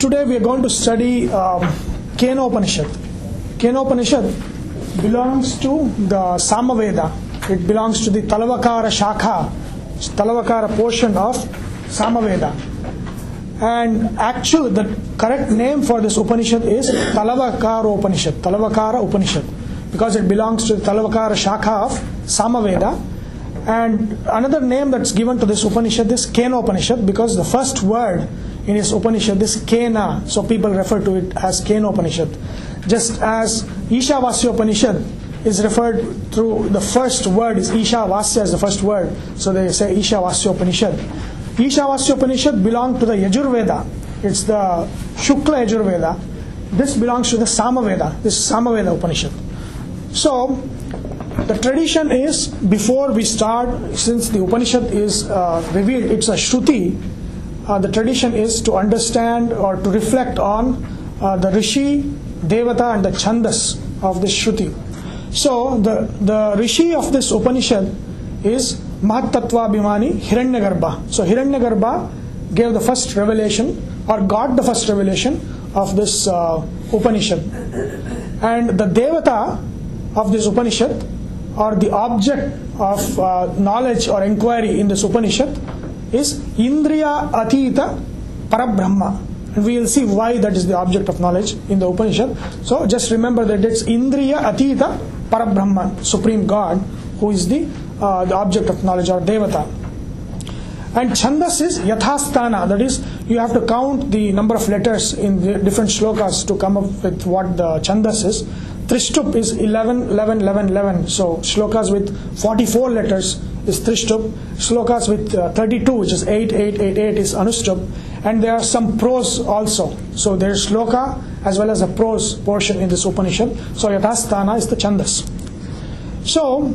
today we are going to study um, Kenopanishad. Kenopanishad belongs to the Samaveda. It belongs to the Talavakara Shakha, Talavakara portion of Samaveda. And actually, the correct name for this Upanishad is Talavakara Upanishad, Talavakara Upanishad, because it belongs to the Talavakara Shakha of Samaveda. And another name that's given to this Upanishad is Kena Upanishad because the first word in this Upanishad is Kena, so people refer to it as Kena Upanishad. Just as Ishavasya Upanishad is referred through the first word is Ishavasya as the first word, so they say Ishavasya Upanishad. Ishavasya Upanishad belong to the Yajurveda. It's the Shukla Yajurveda. This belongs to the Samaveda. This is Samaveda Upanishad. So the tradition is before we start, since the Upanishad is uh, revealed, it's a Shruti. Uh, the tradition is to understand or to reflect on uh, the Rishi, Devata, and the Chandas of this Shruti. So the the Rishi of this Upanishad is Mahatattva Bhimani Hiranyagarbha. So Hiranyagarbha gave the first revelation or got the first revelation of this uh, Upanishad. And the Devata of this Upanishad or the object of uh, knowledge or inquiry in this Upanishad is Indriya Atita Parabrahma. And we will see why that is the object of knowledge in the Upanishad. So just remember that it's Indriya Atita Parabrahma, Supreme God, who is the, uh, the object of knowledge or Devata. And Chandas is Yathasthana, that is, you have to count the number of letters in the different shlokas to come up with what the Chandas is. Trishtup is 11, 11, 11, 11. So shlokas with 44 letters is Trishtup. Slokas with uh, 32, which is 8, 8, 8, 8 is Anushtup. And there are some prose also. So there is sloka as well as a prose portion in this Upanishad. So Yathasthana is the Chandas. So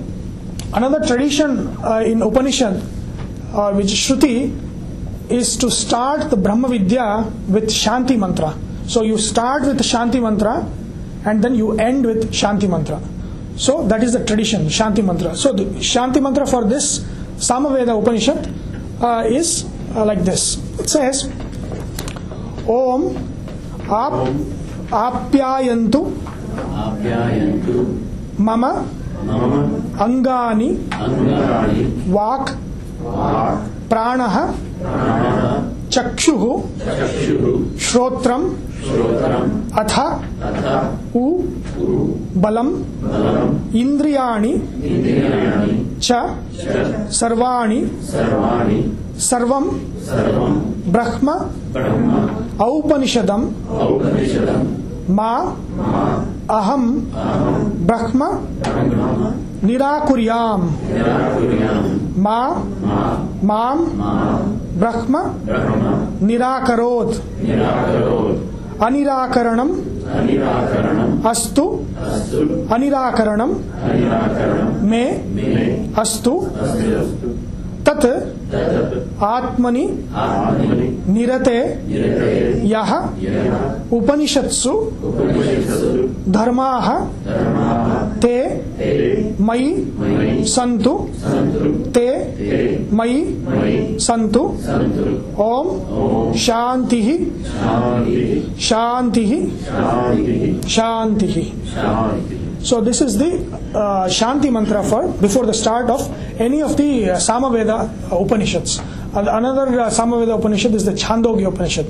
another tradition uh, in Upanishad, uh, which is Shruti, is to start the Brahma Vidya with Shanti Mantra. So you start with Shanti Mantra and then you end with Shanti Mantra. So that is the tradition, Shanti Mantra. So the Shanti Mantra for this Samaveda Upanishad uh, is uh, like this. It says, Om ap, apyayantu mama అంగాని వాక్ ప్రాణ చక్షు శ్రోత్రం अथ उ बलम इंद्रियाणि च सर्वाणि सर्वं ब्रह्म औपनिषदम मा अहम ब्रह्म निराकुर्याम। मा माम ब्रह्म निराकरोत। अनिराकरणम। अस्तु। अनिराकरणम। में। अस्तु। तत् आत्मनि निरते यः उपनिषत्सु धर्माः ते मयि सन्तु ते मयि सन्तु ओम शांति शांति शांति So this is the uh, Shanti mantra for before the start of any of the uh, Samaveda uh, Upanishads. Another uh, Samaveda Upanishad is the Chandogya Upanishad,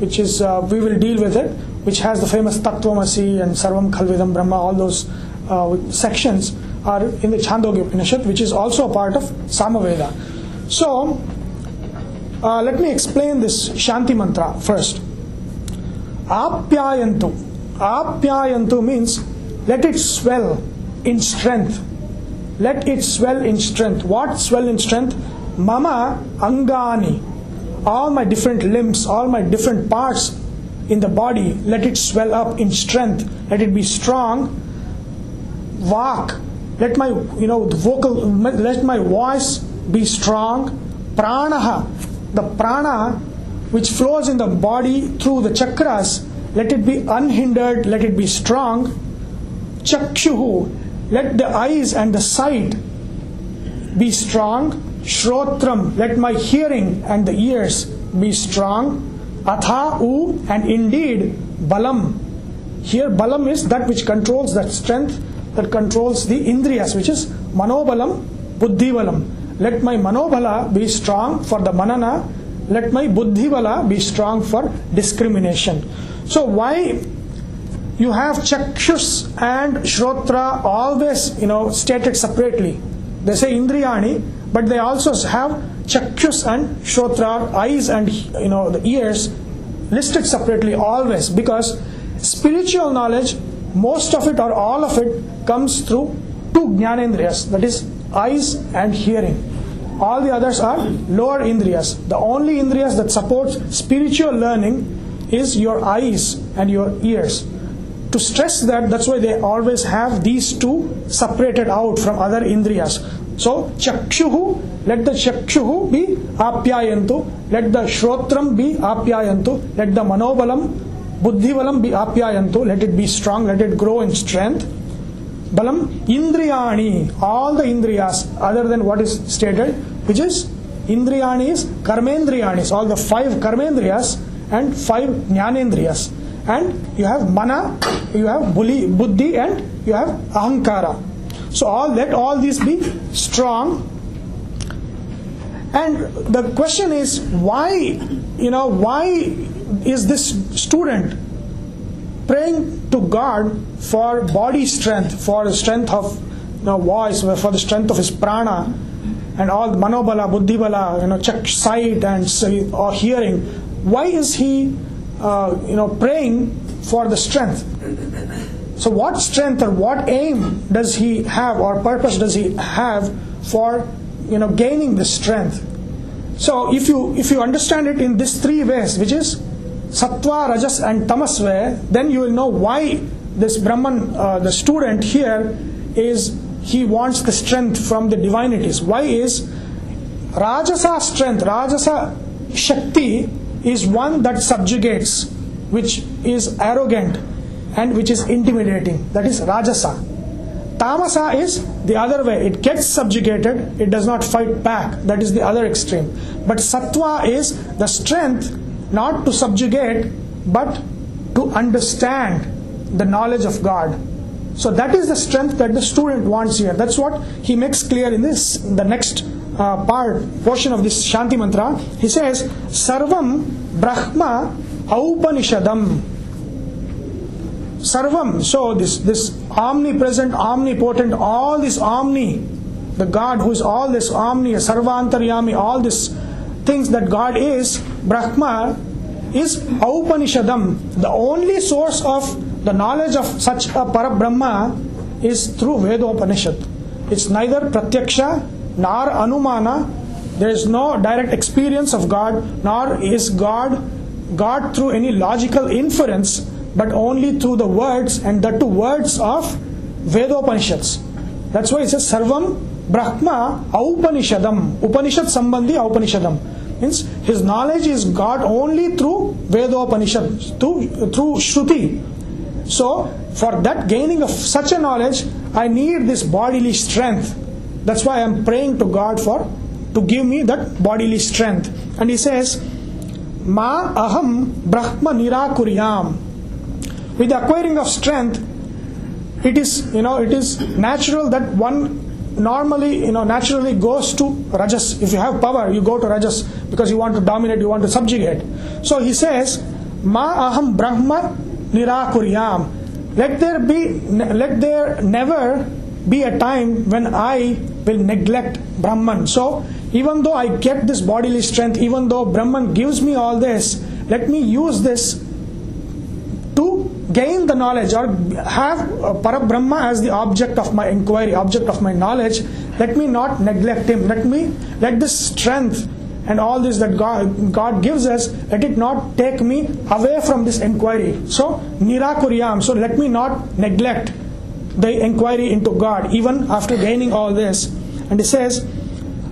which is uh, we will deal with it, which has the famous Tattvamasi and Sarvam Kalvidam Brahma. All those uh, sections are in the Chandogya Upanishad, which is also a part of Samaveda. So uh, let me explain this Shanti mantra first. Apyayantu. Apyayantu means let it swell in strength. Let it swell in strength. What swell in strength? Mama angani. All my different limbs, all my different parts in the body, let it swell up in strength. Let it be strong. Vak. Let my you know vocal let my voice be strong. Pranaha. The prana which flows in the body through the chakras, let it be unhindered, let it be strong. Chakshuhu, let the eyes and the sight be strong. Shrotram, let my hearing and the ears be strong. Atha, U, and indeed, Balam. Here, Balam is that which controls that strength that controls the Indriyas, which is Manobalam, Buddhibalam. Let my Manobala be strong for the Manana, let my Buddhivala be strong for discrimination. So, why you have chakshus and shrotra always you know stated separately. They say indriyani but they also have chakshus and shrotra eyes and you know the ears listed separately always because spiritual knowledge most of it or all of it comes through two jnanendriyas that is eyes and hearing. All the others are lower indriyas. The only indriyas that supports spiritual learning is your eyes and your ears to stress that that's why they always have these two separated out from other indriyas. So chakshuhu let the chakshuhu be apyayantu let the shrotram be apyayantu let the manobalam buddhivalam be apyayantu let it be strong let it grow in strength. Balam indriyani all the indriyas other than what is stated which is indriyani is karmendriyanis all the five karmendriyas and five jnanendriyas and you have mana, you have buddhi, and you have ahankara. So all let all these be strong. And the question is why, you know, why is this student praying to God for body strength, for the strength of you know, voice, for the strength of his prana, and all manobala, buddhibala, you know, check sight and or hearing. Why is he uh, you know, praying for the strength. So, what strength or what aim does he have, or purpose does he have for, you know, gaining the strength? So, if you if you understand it in these three ways, which is sattva, rajas, and tamas way, then you will know why this Brahman, uh, the student here, is he wants the strength from the divinities. Why is rajasa strength, rajasa shakti is one that subjugates, which is arrogant and which is intimidating. That is Rajasa. Tamasa is the other way. It gets subjugated, it does not fight back. That is the other extreme. But Sattva is the strength not to subjugate but to understand the knowledge of God. So that is the strength that the student wants here. That's what he makes clear in this, the next uh, part, portion of this Shanti Mantra. He says, Sarvam Brahma Aupanishadam. Sarvam, so this, this omnipresent, omnipotent, all this omni, the God who is all this omni, Sarvantaryami, all these things that God is, Brahma is Aupanishadam. The only source of the knowledge of such a Parabrahma is through Vedopanishad. It's neither Pratyaksha nor Anumana. There is no direct experience of God, nor is God God through any logical inference, but only through the words and the two words of Vedopanishads. That's why it says Sarvam Brahma Aupanishadam. Upanishad Sambandhi Aupanishadam. Means his knowledge is God only through Vedopanishad, through, through Shruti. So, for that gaining of such a knowledge, I need this bodily strength. That's why I am praying to God for to give me that bodily strength. And he says, Ma aham brahma nirakuryam. With the acquiring of strength, it is you know it is natural that one normally you know naturally goes to rajas. If you have power, you go to rajas because you want to dominate, you want to subjugate. So he says, Ma aham brahma nirakuryam. Let there be let there never be a time when I will neglect Brahman. So even though I get this bodily strength, even though Brahman gives me all this, let me use this to gain the knowledge or have Parabrahma as the object of my inquiry, object of my knowledge. Let me not neglect him. Let me let this strength and all this that God, God gives us, let it not take me away from this inquiry. So, nirakuryam. So, let me not neglect the inquiry into God even after gaining all this. And he says,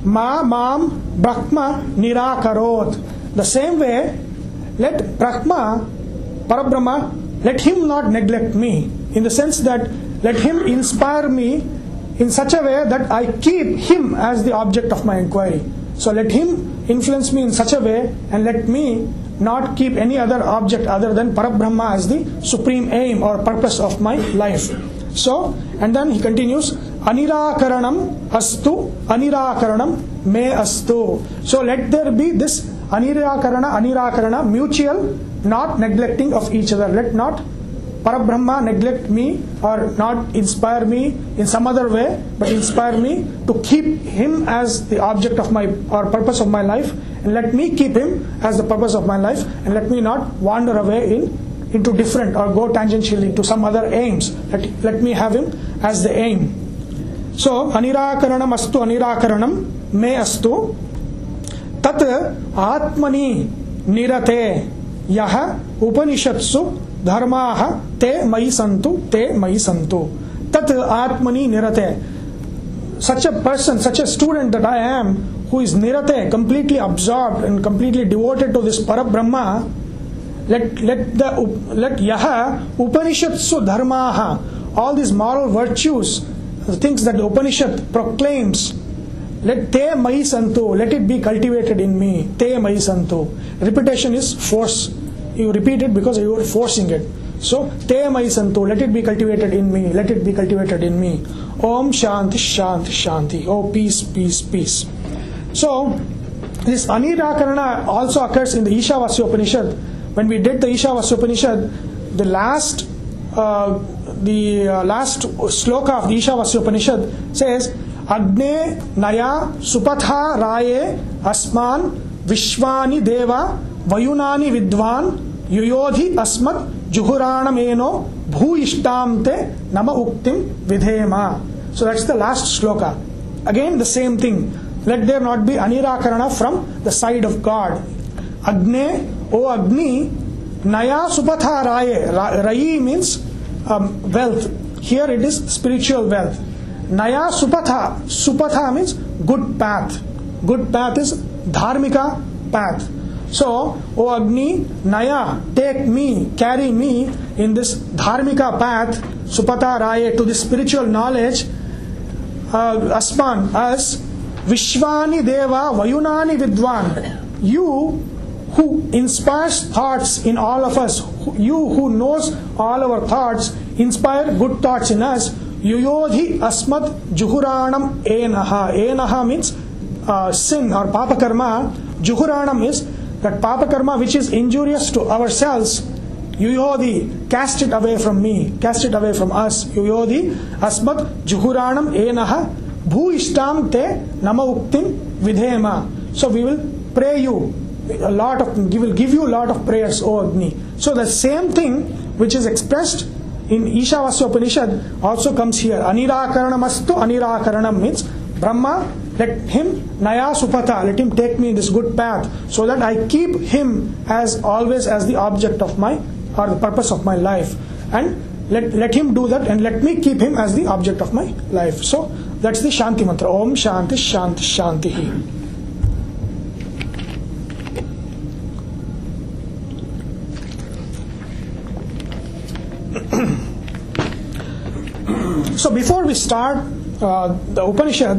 Ma Mam Brahma Nirakarot. The same way, let Brahma, Parabrahma, let him not neglect me. In the sense that let him inspire me in such a way that I keep him as the object of my inquiry. So let him influence me in such a way and let me not keep any other object other than Parabrahma as the supreme aim or purpose of my life. So, and then he continues, Anirakaranam astu, Anirakaranam me astu. So let there be this Anirakarana, Anirakarana, mutual, not neglecting of each other. Let not Parabrahma neglect me or not inspire me in some other way, but inspire me to keep him as the object of my or purpose of my life, and let me keep him as the purpose of my life, and let me not wander away in into different or go tangentially to some other aims. Let, let me have him as the aim. सो अनिराकरणम अस्तु अनिराकरणम मे अस्तु तत् आत्मनि निरते यह उपनिषत्सु धर्माः ते मयि सन्तु ते मयि सन्तु तत् आत्मनि निरते such a person such a student that I am who is निरते completely absorbed and completely devoted to this Parabrahma let let the let यह उपनिषत्सु धर्माः all this moral virtues the things that the upanishad proclaims let te mai santu let it be cultivated in me te mai santu repetition is force. You repeat it because you are forcing it. So te mai santu let it be cultivated in me let it be cultivated in me. Om shanti shanti shanti. Oh peace peace peace. So this anirakarana also occurs in the ishavasya upanishad. When we did the ishavasya upanishad the last uh, the uh, last sloka of the Ishavasya Upanishad says, Agne Naya Supatha Raye Asman Vishwani Deva Vayunani Vidvan Yuyodhi Asmat Juhuranam Eno Bhuishtamte Nama Uktim Vidhema. So that's the last sloka. Again, the same thing. Let there not be anirakarana from the side of God. Agne, O Agni, Naya Supatha Raye. rai means um, wealth here it is spiritual wealth Naya Supatha. Supatha means good path. Good path is Dharmika path. So, O Agni, Naya, take me, carry me in this Dharmika path, Supata Raya, to the spiritual knowledge, uh, Asman, as Vishwani Deva Vayunani Vidwan. You who inspires thoughts in all of us, you who knows all our thoughts, inspire good thoughts in us, Yuyodhi Asmat Juhuranam Enaha. Enaha means uh, sin or Papa Karma. Juhuranam is that Papa Karma which is injurious to ourselves. Yuyodhi, cast it away from me, cast it away from us. Yuyodhi Asmat Juhuranam Enaha. Bhu Ishtam Te Nama Uktim Vidhema. So we will pray you a lot of, we will give you a lot of prayers, O Agni. So the same thing which is expressed in Ishavasya Upanishad also comes here. Anirakaranam astu anirakaranam means Brahma, let him Naya Supata, let him take me in this good path so that I keep him as always as the object of my or the purpose of my life. And let, let him do that and let me keep him as the object of my life. So that's the Shanti mantra. Om Shanti Shanti Shanti. So before we start uh, the Upanishad,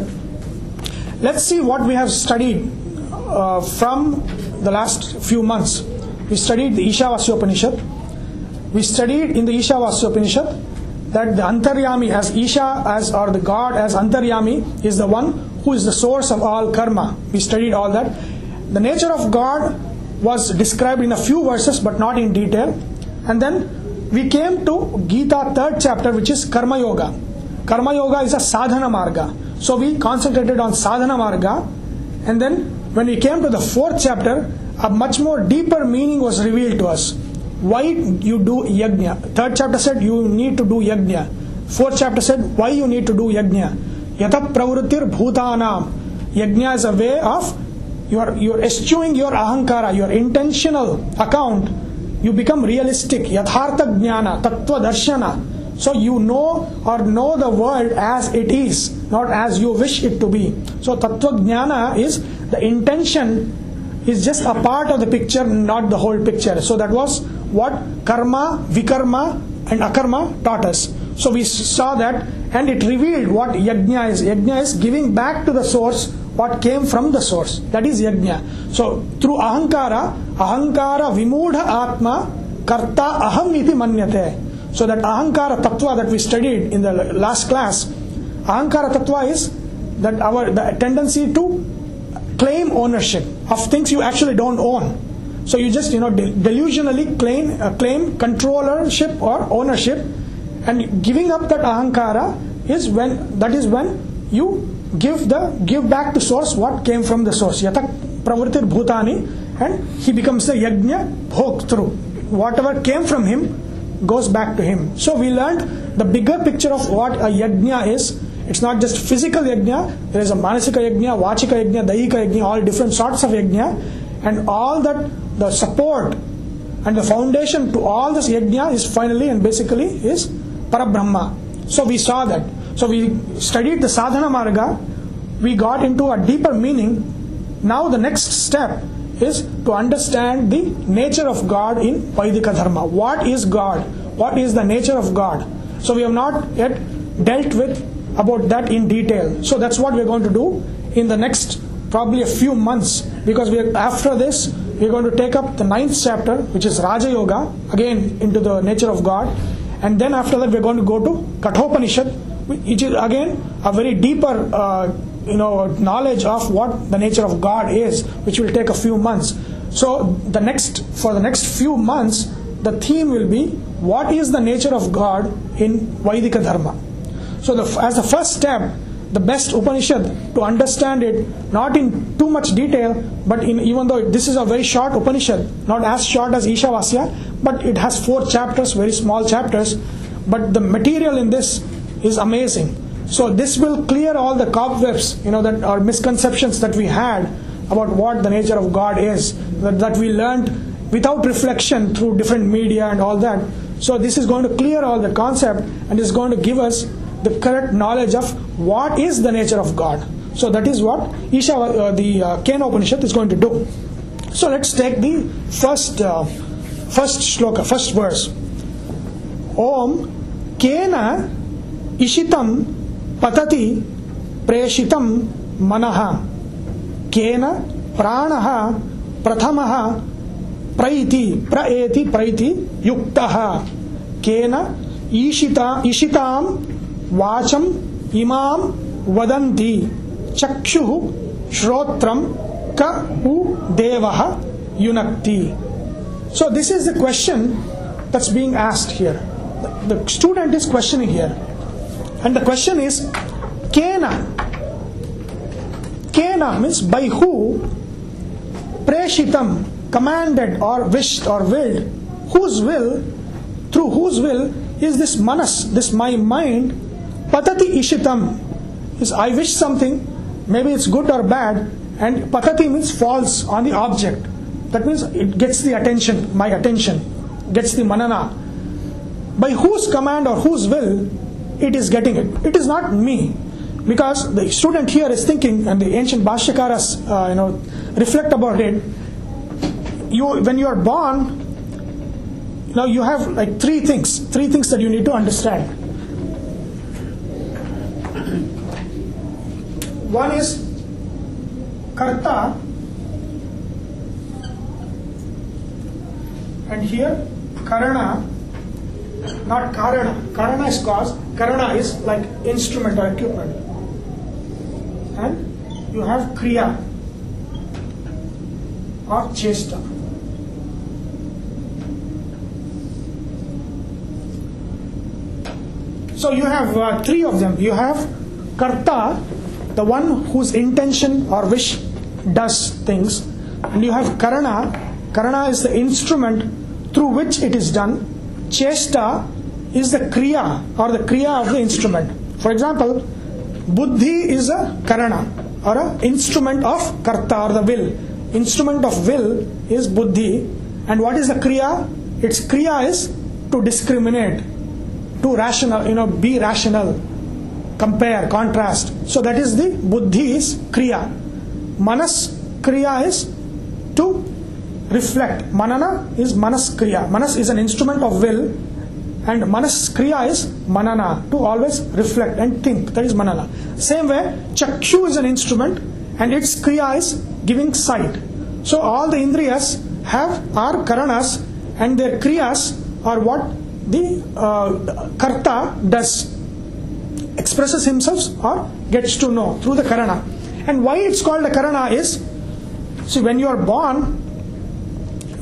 let's see what we have studied uh, from the last few months. We studied the Ishavasya Upanishad. We studied in the Ishavasya Upanishad that the Antaryami as Isha as or the God as Antaryami is the one who is the source of all karma. We studied all that. The nature of God was described in a few verses but not in detail. And then we came to Gita third chapter which is Karma Yoga. Karma Yoga is a sadhana marga. So we concentrated on sadhana marga and then when we came to the fourth chapter a much more deeper meaning was revealed to us. Why you do yajna? Third chapter said you need to do yajna. Fourth chapter said why you need to do yajna. Yata pravrutir bhutanam. Yajna is a way of you are you are eschewing your ahankara, your intentional account. You become realistic. Yathartha jnana, tattva darshana. So you know or know the world as it is, not as you wish it to be. So tattva is the intention is just a part of the picture, not the whole picture. So that was what karma, vikarma, and akarma taught us. So we saw that and it revealed what yajna is. Yajna is giving back to the source what came from the source. That is yajna. So through ahankara, ahankara vimudha atma karta aham iti manyate. So that ahankara tattva that we studied in the last class, ahankara tattva is that our the tendency to claim ownership of things you actually don't own. So you just you know de- delusionally claim uh, claim controllership or ownership, and giving up that ahankara is when that is when you give the give back to source what came from the source. Yatak pravritir bhutani, and he becomes the yajna bhoktru. Whatever came from him goes back to him. So we learned the bigger picture of what a yajna is. It's not just physical yajna. There is a manasika yajna, vachika yajna, daika yajna, all different sorts of yajna, and all that the support and the foundation to all this yajna is finally and basically is parabrahma. So we saw that. So we studied the sadhana marga. We got into a deeper meaning. Now the next step is to understand the nature of God in Vaidika Dharma. What is God? What is the nature of God? So we have not yet dealt with about that in detail. So that's what we're going to do in the next probably a few months because we are, after this we're going to take up the ninth chapter which is Raja Yoga again into the nature of God and then after that we're going to go to Kathopanishad which is again a very deeper uh, you know knowledge of what the nature of God is which will take a few months. So the next for the next few months the theme will be what is the nature of God in Vaidika Dharma? So the, as the first step the best Upanishad to understand it not in too much detail but in even though this is a very short Upanishad not as short as Ishavasya but it has four chapters very small chapters. But the material in this is amazing so this will clear all the cobwebs you know that misconceptions that we had about what the nature of God is that, that we learned without reflection through different media and all that so this is going to clear all the concept and is going to give us the correct knowledge of what is the nature of God. So that is what Isha, uh, the uh, Kena Upanishad is going to do. So let's take the first uh, first shloka, first verse. Om Kena Ishitam पतति प्रेषितम् मनः। केन? प्राणः प्रथमः। प्रैति। प्र एति प्रैति युक्तः। केन? ईशिता ईशिताम् वाचम् क उ देवः युनक्ति। So this is the question that's being asked here the student is questioning here and the question is kena kena means by who preshitam commanded or wished or willed whose will through whose will is this manas this my mind Patati ishitam is I wish something, maybe it's good or bad, and patati means falls on the object. That means it gets the attention, my attention, gets the manana. By whose command or whose will it is getting it? It is not me. Because the student here is thinking, and the ancient Bhashyakaras, uh, you know, reflect about it. You, when you are born, now you have like three things, three things that you need to understand. One is karta, and here karana, not karana. Karana is cause, karana is like instrument or equipment. And you have kriya or chesta. So you have uh, three of them. You have karta, the one whose intention or wish does things, and you have karana. Karana is the instrument through which it is done. Chesta is the kriya or the kriya of the instrument. For example, buddhi is a karana or an instrument of karta or the will. Instrument of will is buddhi, and what is the kriya? Its kriya is to discriminate, to rational, you know, be rational, compare, contrast. So that is the buddhi is kriya. Manas kriya is reflect. Manana is manas kriya. Manas is an instrument of will, and manas kriya is manana to always reflect and think. That is manana. Same way, chakshu is an instrument, and its kriya is giving sight. So all the indriyas have are karanas and their kriyas are what the uh, karta does expresses himself or gets to know through the karana. And why it's called a karana is see when you are born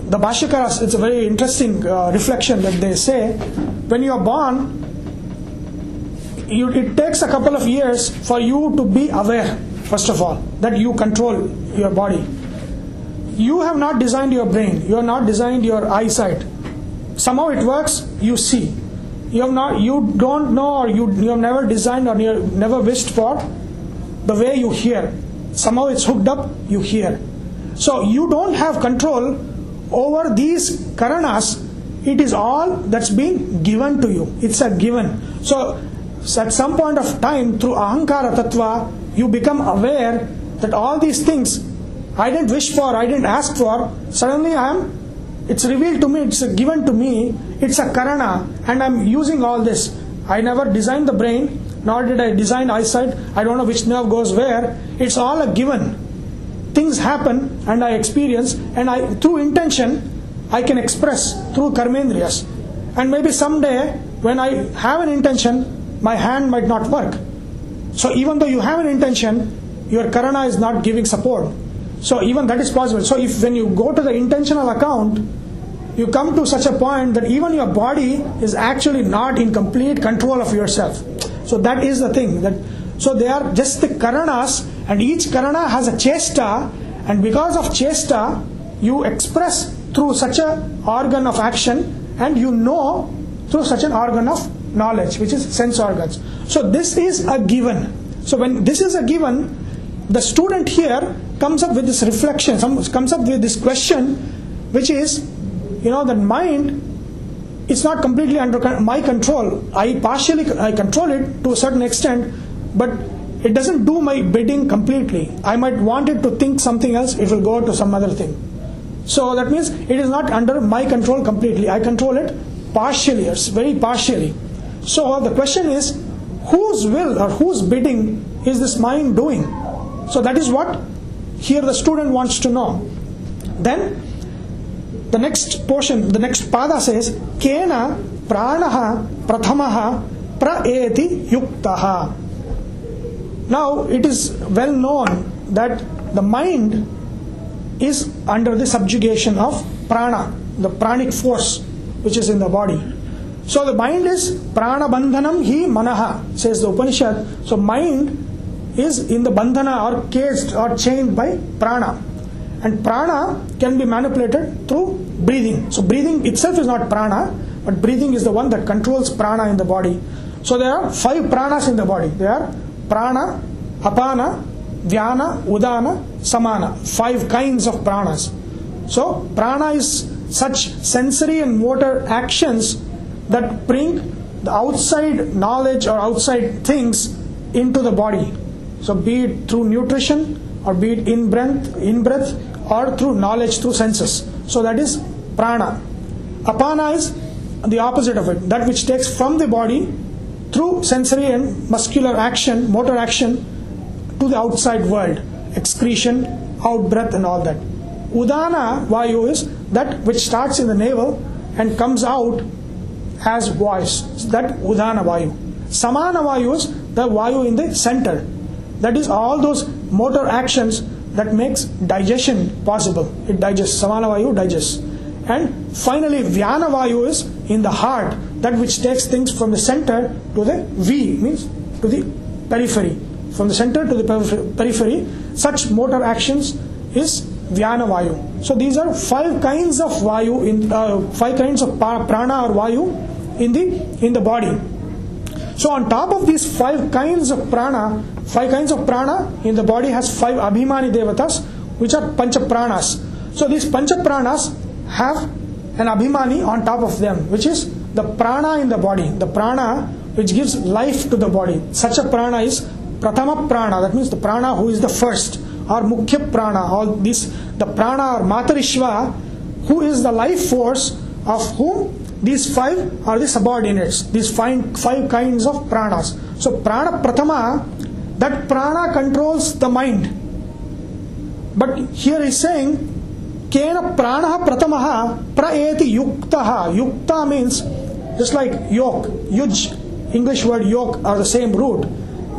the Bhashyakaras, it's a very interesting uh, reflection that they say when you are born you, it takes a couple of years for you to be aware first of all that you control your body. You have not designed your brain you have not designed your eyesight. Somehow it works you see. You have not you don't know or you, you have never designed or you never wished for the way you hear. Somehow it's hooked up you hear. So you don't have control over these karanas it is all that's been given to you it's a given so so at some point of time, through ahankara tattva, you become aware that all these things I didn't wish for, I didn't ask for, suddenly I am, it's revealed to me, it's given to me, it's a karana, and I'm using all this. I never designed the brain, nor did I design eyesight, I don't know which nerve goes where, it's all a given. Things happen and I experience, and I through intention, I can express through karmendriyas. And maybe someday, when I have an intention, my hand might not work. So even though you have an intention, your karana is not giving support. So even that is possible. So if when you go to the intentional account, you come to such a point that even your body is actually not in complete control of yourself. So that is the thing that so they are just the karanas and each karana has a chesta and because of chesta you express through such a organ of action and you know through such an organ of knowledge, which is sense organs. So this is a given. So when this is a given, the student here comes up with this reflection, comes up with this question, which is, you know, that mind it's not completely under my control. I partially I control it to a certain extent, but it doesn't do my bidding completely. I might want it to think something else, it will go to some other thing. So that means it is not under my control completely. I control it partially, or very partially. So the question is, whose will or whose bidding is this mind doing? So that is what here the student wants to know. Then the next portion, the next pada says, Kena pranaha prathamaha praeti yuktaha. Now it is well known that the mind is under the subjugation of prana, the pranic force which is in the body. So the mind is prana bandhanam hi manaha, says the Upanishad. So mind is in the bandhana or caged or chained by prana. And prana can be manipulated through breathing. So breathing itself is not prana, but breathing is the one that controls prana in the body. So there are five pranas in the body. They are prana, apana, vyana, udana, samana. Five kinds of pranas. So prana is such sensory and motor actions that bring the outside knowledge or outside things into the body. So be it through nutrition or be it in breath, in breath or through knowledge through senses. So that is prana. Apana is the opposite of it, that which takes from the body through sensory and muscular action, motor action to the outside world, excretion, out breath and all that. Udana Vayu is that which starts in the navel and comes out as voice. That Udana Vayu. Samana Vayu is the Vayu in the center. That is all those motor actions that makes digestion possible. It digests. Samana Vayu digests. And finally, Vyana Vayu is in the heart, that which takes things from the center to the V, means to the periphery. From the center to the periphery, such motor actions is Vyana Vayu. So these are five kinds of Vayu, in, uh, five kinds of prana or Vayu in the in the body. So on top of these five kinds of prana, five kinds of prana in the body has five abhimani devatas, which are pancha pranas. So these pancha pranas have an abhimani on top of them, which is the prana in the body, the prana which gives life to the body. Such a prana is pratama prana, that means the prana who is the first, or mukhya prana, all this the prana or matarishva, who is the life force of whom these five are the subordinates, these five, five kinds of pranas. So, prana pratama, that prana controls the mind. But here he's saying, Kena pranaha pratamaha praeti yuktaha. Yukta means just like yoke, yuj, English word yoke are the same root.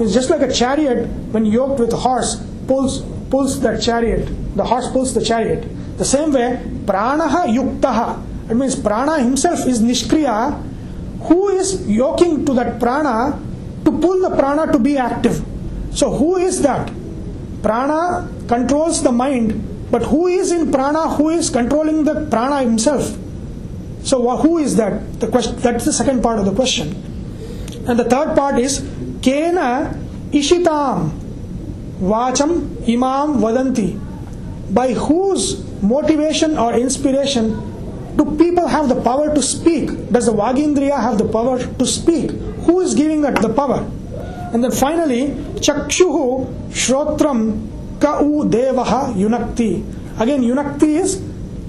It's just like a chariot when yoked with a horse pulls pulls that chariot. The horse pulls the chariot. The same way, pranaha yuktaha. It means prana himself is nishkriya. Who is yoking to that prana to pull the prana to be active? So who is that? Prana controls the mind, but who is in prana? Who is controlling the prana himself? So who is that? The question. That's the second part of the question. And the third part is kena ishitam vacham imam vadanti. By whose motivation or inspiration do people have the power to speak? Does the Vagindriya have the power to speak? Who is giving that the power? And then finally, chakshuhu shrotram kau devaha yunakti. Again, yunakti is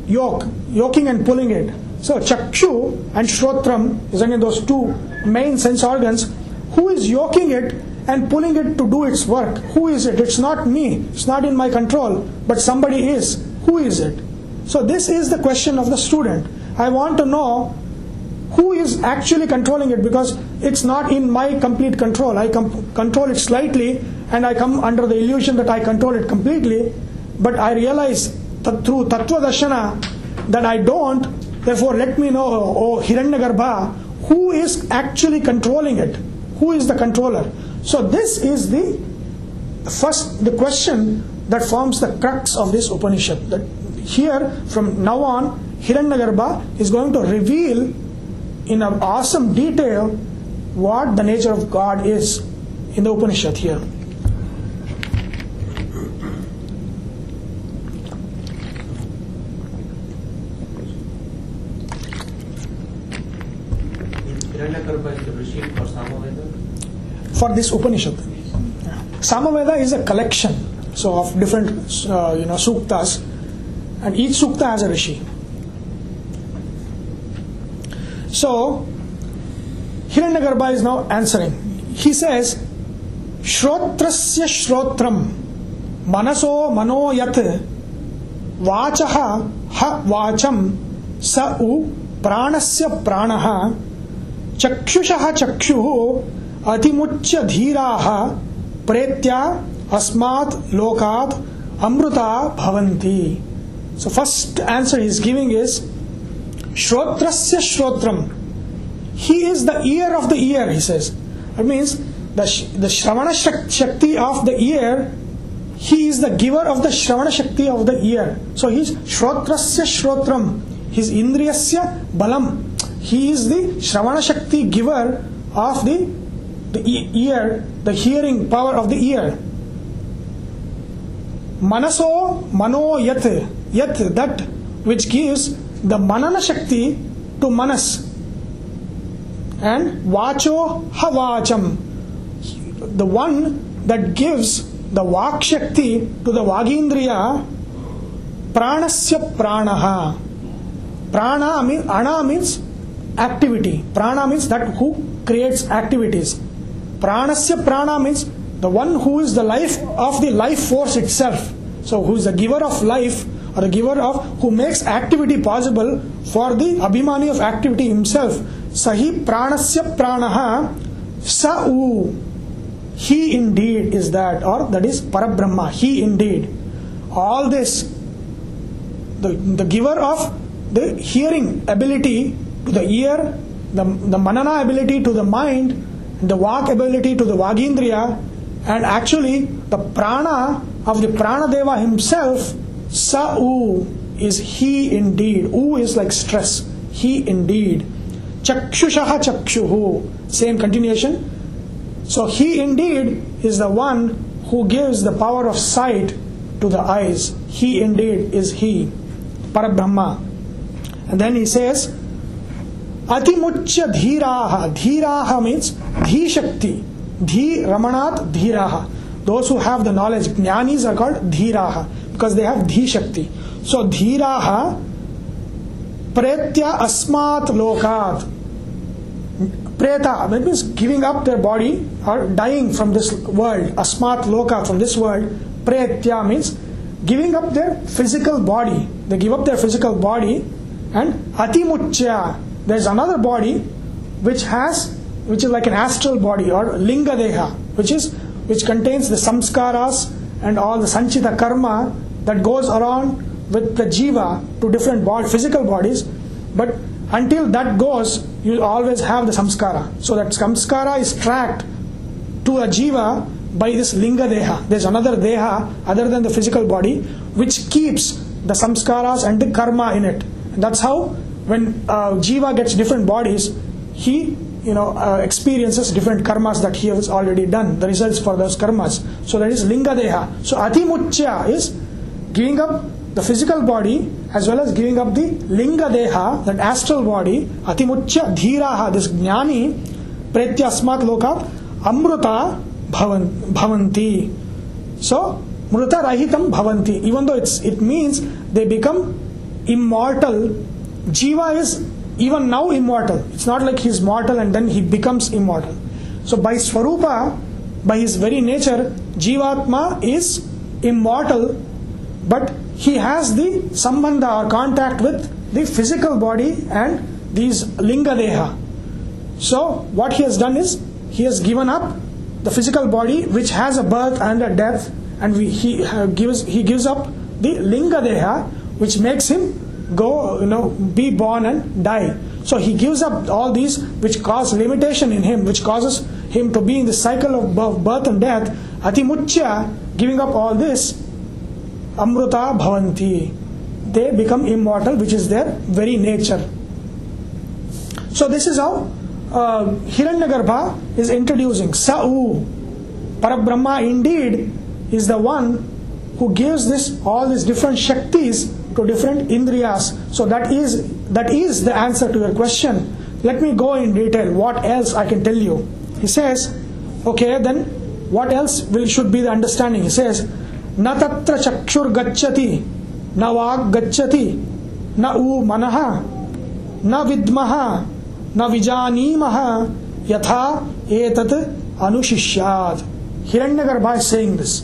yoke, yoking and pulling it. So chakshu and shrotram is again those two main sense organs. Who is yoking it and pulling it to do its work? Who is it? It's not me. It's not in my control, but somebody is. Who is it? So this is the question of the student. I want to know who is actually controlling it because it's not in my complete control. I com- control it slightly and I come under the illusion that I control it completely, but I realize that through Tattva Darshana that I don't. Therefore, let me know, oh, oh Hiranyagarbha, who is actually controlling it? Who is the controller? So this is the first the question that forms the crux of this Upanishad. That here, from now on, Hiranyagarbha is going to reveal in an awesome detail what the nature of God is in the Upanishad here. For this Upanishad, Samaveda is a collection so of different uh, you know suktas, and each sukta has a rishi. So Hiranyagarbha is now answering. He says, Shrotrasya Shrotram Manaso Mano Yat Vachaha Ha Vacham Sa U Pranasya Pranaha चक्षुषः चक्षुः अतिमुच्च धीरा प्रेत्या अस्मात लोकात अमृता भवन्ति। So first answer is giving is श्रोत्रस्य श्रोत्रम। He is the ear of the ear he says it means the श्रवण शक्ति of the ear he is the giver of the श्रवण शक्ति of the ear so he श्रोत्रस्य श्रोत्रम। His इंद्रियस्य बलम। He is the श्रवण शक्ति giver of the the ear the hearing power of the ear. Manaso mano yat yat that which gives the manana shakti to manas. And vacho havacham. The one that gives the vak shakti to the vagindriya pranasya pranaha. Prana means ana means activity. Prana means that who creates activities pranasya prana means the one who is the life of the life force itself. So who is the giver of life or the giver of who makes activity possible for the abhimani of activity himself. Sahi pranasya pranaha sa u. He indeed is that or that is parabrahma. He indeed. All this the, the giver of the hearing ability to the ear, the, the manana ability to the mind, the vak ability to the vagindriya, and actually the prana of the prana deva himself, sa u is he indeed. U is like stress. He indeed. Chakshushaha chakshuhu. Same continuation. So he indeed is the one who gives the power of sight to the eyes. He indeed is he. Parabrahma. And then he says, अतिमुच्च धीरा धीरा means धी शक्ति धी रमणात धीरा। Those who have the knowledge ज्ञान is called धीरा because they have धी शक्ति सो धीरा प्रेत्य अस्मात लोकात। प्रेता met means giving up their body और डाइंग फ्रॉम दिस वर्ल्ड अस्मात लोका from this world प्रेत्या means giving up their physical body they give up their physical body and अतिमुच्चया There's another body which has which is like an astral body or linga deha, which is which contains the samskaras and all the sanchita karma that goes around with the jiva to different bod- physical bodies. But until that goes, you always have the samskara. So that samskara is tracked to a jiva by this linga deha. There's another deha other than the physical body which keeps the samskaras and the karma in it. And that's how when uh, jiva gets different bodies, he you know uh, experiences different karmas that he has already done. The results for those karmas. So that is linga deha. So atimuchya is giving up the physical body as well as giving up the linga deha, that astral body, atimuchya dhiraha, this jnani, pretya asmat lokat, amruta bhavan, bhavanti. So, mruta rahitam bhavanti. Even though it's, it means they become immortal, jiva is even now immortal. It's not like he's mortal and then he becomes immortal. So, by swarupa, by his very nature, jivatma is immortal, but he has the sambandha or contact with the physical body and these linga deha. So, what he has done is he has given up the physical body which has a birth and a death, and we, he uh, gives he gives up the linga deha which makes him go you know be born and die. So he gives up all these which cause limitation in him, which causes him to be in the cycle of birth- and death. Atimuchya, giving up all this, amruta bhavanti. They become immortal, which is their very nature. So this is how uh, Hiranyagarbha is introducing Sa'u. Parabrahma indeed is the one who gives this all these different shaktis to different indriyas. So that is that is the answer to your question. Let me go in detail. What else I can tell you? He says, okay, then what else will should be the understanding? He says, न तत्र चक्षुर गच्छति न वाग गच्छति न ऊ मनः न विद्मः न विजानीमः यथा एतत् अनुशिष्यात् हिरण्यगर्भा is saying this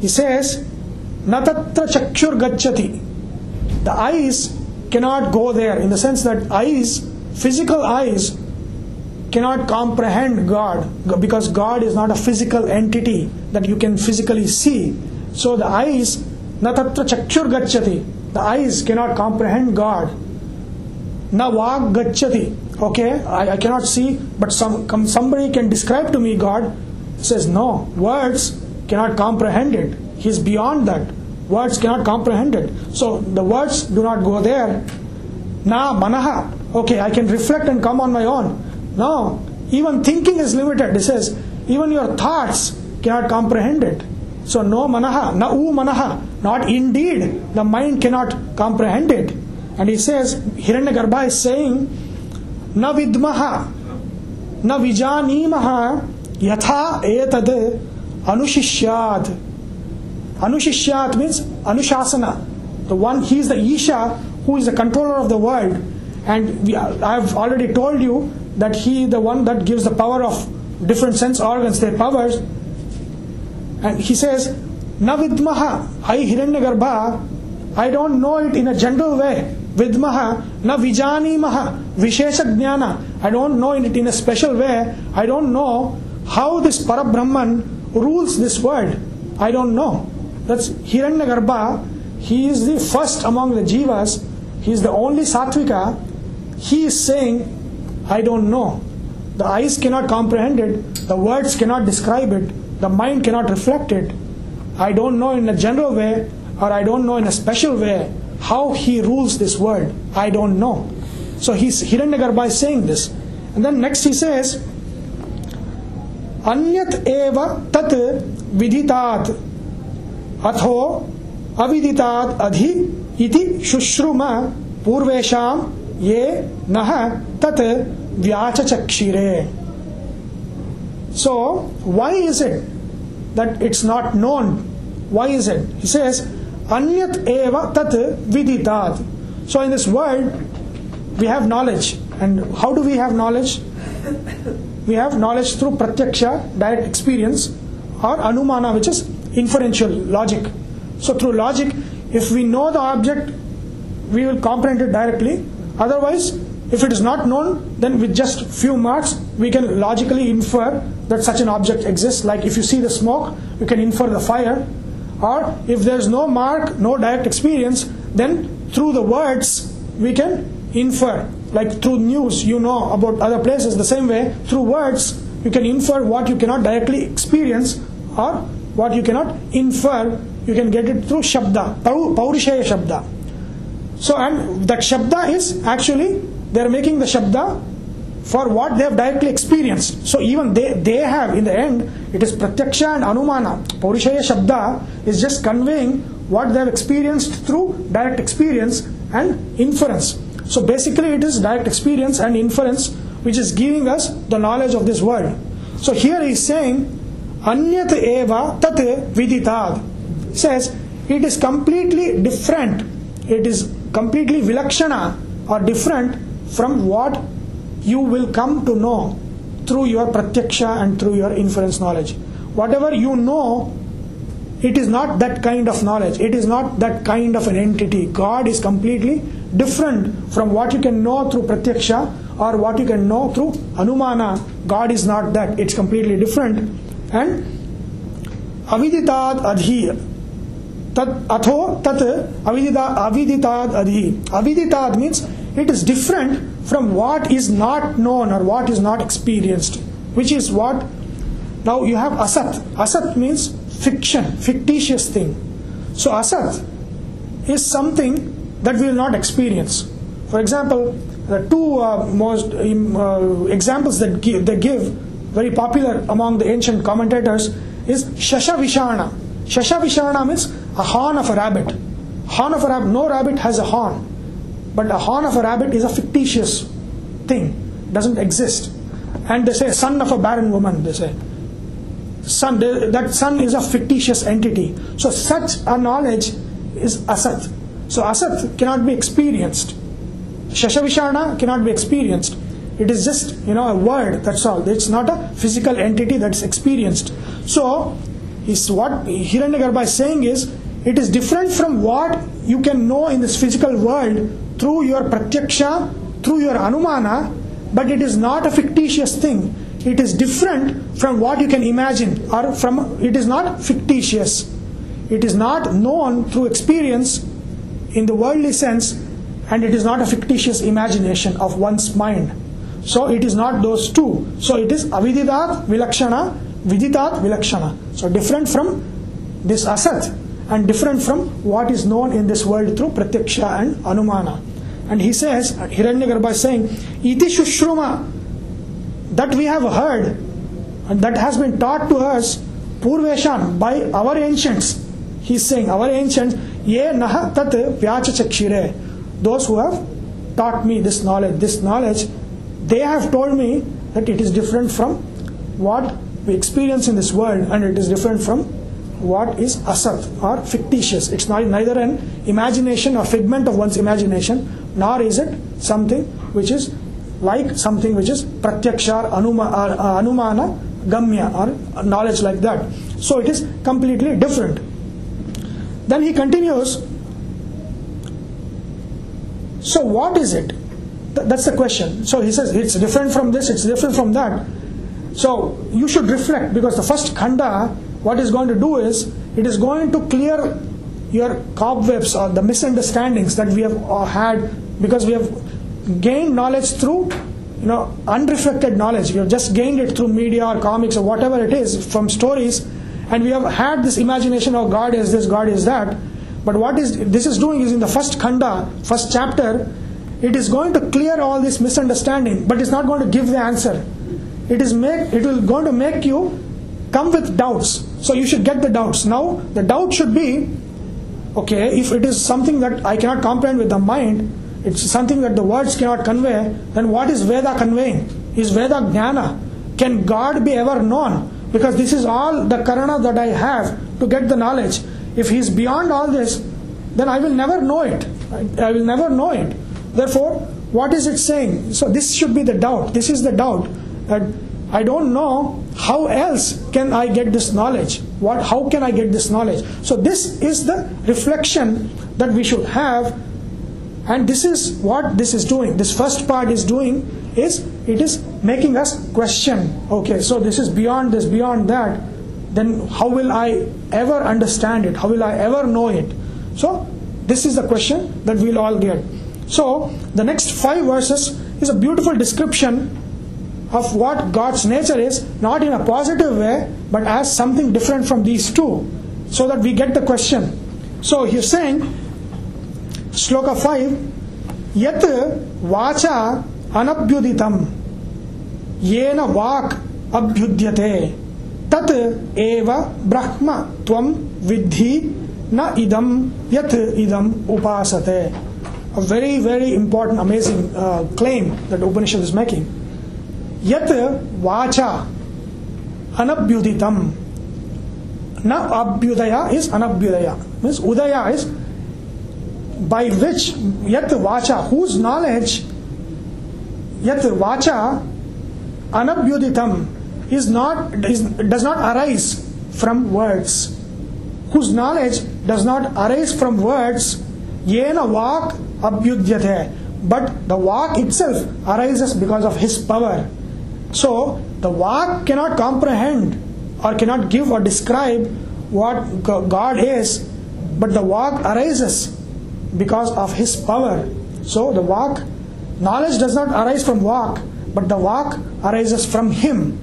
he says न तत्र चक्षुर गच्छति The eyes cannot go there in the sense that eyes physical eyes cannot comprehend God because God is not a physical entity that you can physically see. So the eyes, na tatra chakshur gacchati, the eyes cannot comprehend God. Na vag gacchati, okay, I, I cannot see, but some come, somebody can describe to me God. Says no, words cannot comprehend it. He is beyond that. Words cannot comprehend it. So the words do not go there. Na manaha, okay, I can reflect and come on my own. No, even thinking is limited. He says, even your thoughts cannot comprehend it. So no manaha, na u manaha, not indeed. The mind cannot comprehend it. And he says, Hiranyagarbha is saying, na vidmaha, na vijanimaha, yatha etad anushishyat. Anushishyat means anushasana. The one, he is the Isha who is the controller of the world. And we, I have already told you that he is the one that gives the power of different sense organs, their powers. And he says, Na vidmaha, I Hiranyagarbha, I don't know it in a general way. Vidmaha, na vijanimaha, vishesha jnana. I don't know it in a special way. I don't know how this Parabrahman rules this world. I don't know. That's Hiranyagarbha. He is the first among the jivas. He is the only sattvika. He is saying, I don't know. The eyes cannot comprehend it, the words cannot describe it, the mind cannot reflect it. I don't know in a general way, or I don't know in a special way how he rules this world. I don't know. So he's Hiranyagarbha is saying this. And then next he says, Anyat eva tat viditat अथो अविदिता अधिक इति शुश्रुम पूर्वेशाम ये नह तत व्याचचक्षिरे। So why is it that it's not known why is it he says अन्यत एव so in this world we have knowledge and how do we have knowledge we have knowledge through प्रत्यक्ष direct experience और अनुमाना which is inferential logic. So through logic, if we know the object, we will comprehend it directly. Otherwise, if it is not known, then with just few marks, we can logically infer that such an object exists. Like if you see the smoke, you can infer the fire. Or if there is no mark, no direct experience, then through the words, we can infer. Like through news, you know about other places. The same way, through words, you can infer what you cannot directly experience or what you cannot infer. You can get it through shabda, pau- paurishaya shabda. So, and that shabda is actually they are making the shabda for what they have directly experienced. So, even they, they have in the end, it is pratyaksha and anumana. Paurishaya shabda is just conveying what they have experienced through direct experience and inference. So, basically, it is direct experience and inference which is giving us the knowledge of this world. So, here he is saying, Anyat eva tat viditad. Says it is completely different. It is completely vilakshana or different from what you will come to know through your pratyaksha and through your inference knowledge. Whatever you know, it is not that kind of knowledge. It is not that kind of an entity. God is completely different from what you can know through pratyaksha or what you can know through anumana. God is not that. It's completely different. And aviditad adhi tat atho tat avidita adhi. Aviditad means it is different from what is not known or what is not experienced, which is what now you have asat. Asat means fiction, fictitious thing. So asat is something that we will not experience. For example, the two uh, most um, uh, examples that they give very popular among the ancient commentators is Shashavishana. Shashavishana means a horn of a rabbit. Horn of a rabbit. No rabbit has a horn, but a horn of a rabbit is a fictitious thing. Doesn't exist. And they say son of a barren woman. They say son. they- That son is a fictitious entity. So such a knowledge is asat. So asat cannot be experienced. Shashavishana cannot be experienced. It is just you know a word. That's all. It's not a physical entity that's experienced. So, is what Hiranyagarbha is saying is it is different from what you can know in this physical world through your pratyaksha, through your anumana, but it is not a fictitious thing. It is different from what you can imagine, or from it is not fictitious. It is not known through experience in the worldly sense, and it is not a fictitious imagination of one's mind. So it is not those two. So it is aviditat vilakshana, viditat vilakshana. So different from this asat and different from what is known in this world through pratyaksha and anumana. And he says, Hiranyagarbha is saying, iti shushruma, that we have heard and that has been taught to us purveshan by our ancients. He is saying, our ancients, ye naha tat vyachachakshire. Those who have taught me this knowledge, this knowledge, they have told me that it is different from what we experience in this world and it is different from what is asat or fictitious. It's not neither an imagination or figment of one's imagination, nor is it something which is like something which is pratyaksha or anuma, or, uh, anumana gamya or knowledge like that. So it is completely different. Then he continues. So what is it? Th- that's the question. So he says it's different from this, it's different from that. So you should reflect because the first khanda, what is going to do is it is going to clear your cobwebs or the misunderstandings that we have uh, had because we have gained knowledge through you know unreflected knowledge. We have just gained it through media or comics or whatever it is from stories, and we have had this imagination of God is this, God is that. But what is this is doing is in the first khanda, first chapter, it is going to clear all this misunderstanding, but it's not going to give the answer. It is make it will going to make you come with doubts. So you should get the doubts. Now the doubt should be, okay, if it is something that I cannot comprehend with the mind, it's something that the words cannot convey, then what is Veda conveying? Is Veda jnana? Can God be ever known? Because this is all the karana that I have to get the knowledge. If He is beyond all this, then I will never know it. I I will never know it. Therefore, what is it saying? So this should be the doubt. This is the doubt that I don't know how else can I get this knowledge. What? How can I get this knowledge? So this is the reflection that we should have, and this is what this is doing. This first part is doing is it is making us question. Okay, so this is beyond this, beyond that. Then how will I ever understand it? How will I ever know it? So this is the question that we'll all get. So the next five verses is a beautiful description of what God's nature is, not in a positive way, but as something different from these two, so that we get the question. So he's saying, Sloka 5, Yat vacha anabhyuditam, yena vak abhyudyate, tat eva brahma tvam vidhi na idam yat idam upasate. A very, very important, amazing uh, claim that Upanishad is making. Yat vacha anabhyuditam. Na abhyudaya is anabhyudaya. Means udaya is by which yat vacha, whose knowledge yat vacha anabhyuditam is not is, does not arise from words. Whose knowledge does not arise from words, yena vak abhyudyate. But the vak itself arises because of his power. So the vak cannot comprehend or cannot give or describe what God is, but the vak arises because of his power. So the vak, knowledge does not arise from vak, but the vak arises from him.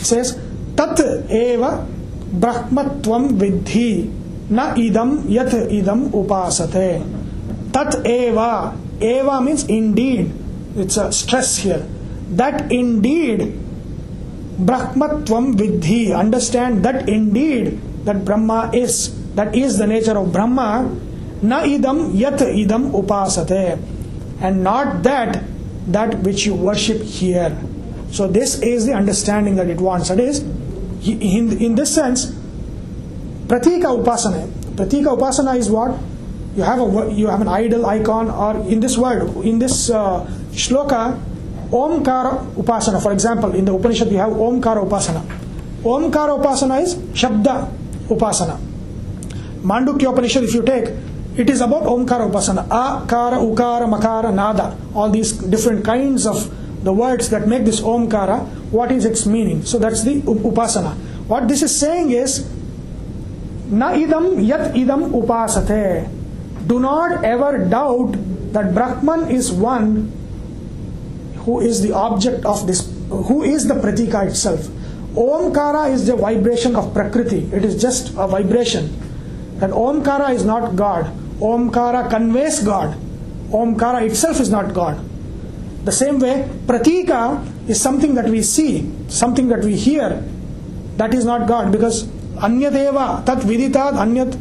It says, Tat eva brahmatvam vidhi na idam yat idam upasate. Tat eva, eva means indeed. It's a stress here. That indeed brahmatvam vidhi. Understand that indeed that Brahma is. That is the nature of Brahma. Na idam yat idam upasate. And not that that which you worship here. So this is the understanding that it wants. That is, in, in this sense, pratika upasana. Pratika upasana is what? You have a you have an idol icon, or in this word, in this uh, shloka, Omkara Upasana. For example, in the Upanishad you have Omkara Upasana. Omkara Upasana is Shabda Upasana. Mandukya Upanishad, if you take, it is about Omkara Upasana. Akara, Ukara, Makara, Nada. All these different kinds of the words that make this Omkara, what is its meaning? So that's the Upasana. What this is saying is, Na idam yat idam upasate. Do not ever doubt that Brahman is one who is the object of this, who is the pratika itself. Omkara is the vibration of Prakriti, it is just a vibration. And Omkara is not God. Omkara conveys God. Omkara itself is not God. The same way, Pratika is something that we see, something that we hear. That is not God because Anyadeva, Tat Viditad, Anyat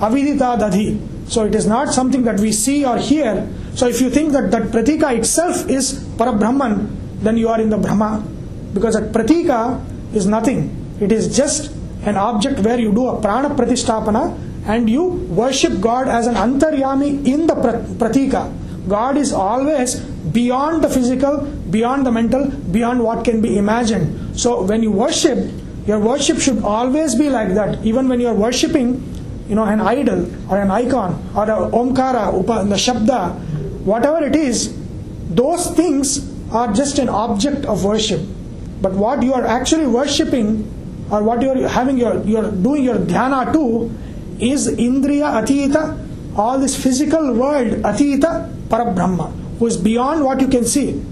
Aviditad Adhi. So it is not something that we see or hear. So if you think that that pratika itself is Parabrahman, then you are in the bhrama. Because that pratika is nothing. It is just an object where you do a prana pratistapana and you worship God as an antaryami in the pratika. God is always beyond the physical, beyond the mental, beyond what can be imagined. So when you worship, your worship should always be like that. Even when you are worshipping, you know, an idol or an icon or a omkara, upa, the shabda, whatever it is, those things are just an object of worship. But what you are actually worshipping or what you are having your you are doing your dhyana to is indriya atita, all this physical world atita parabrahma, who is beyond what you can see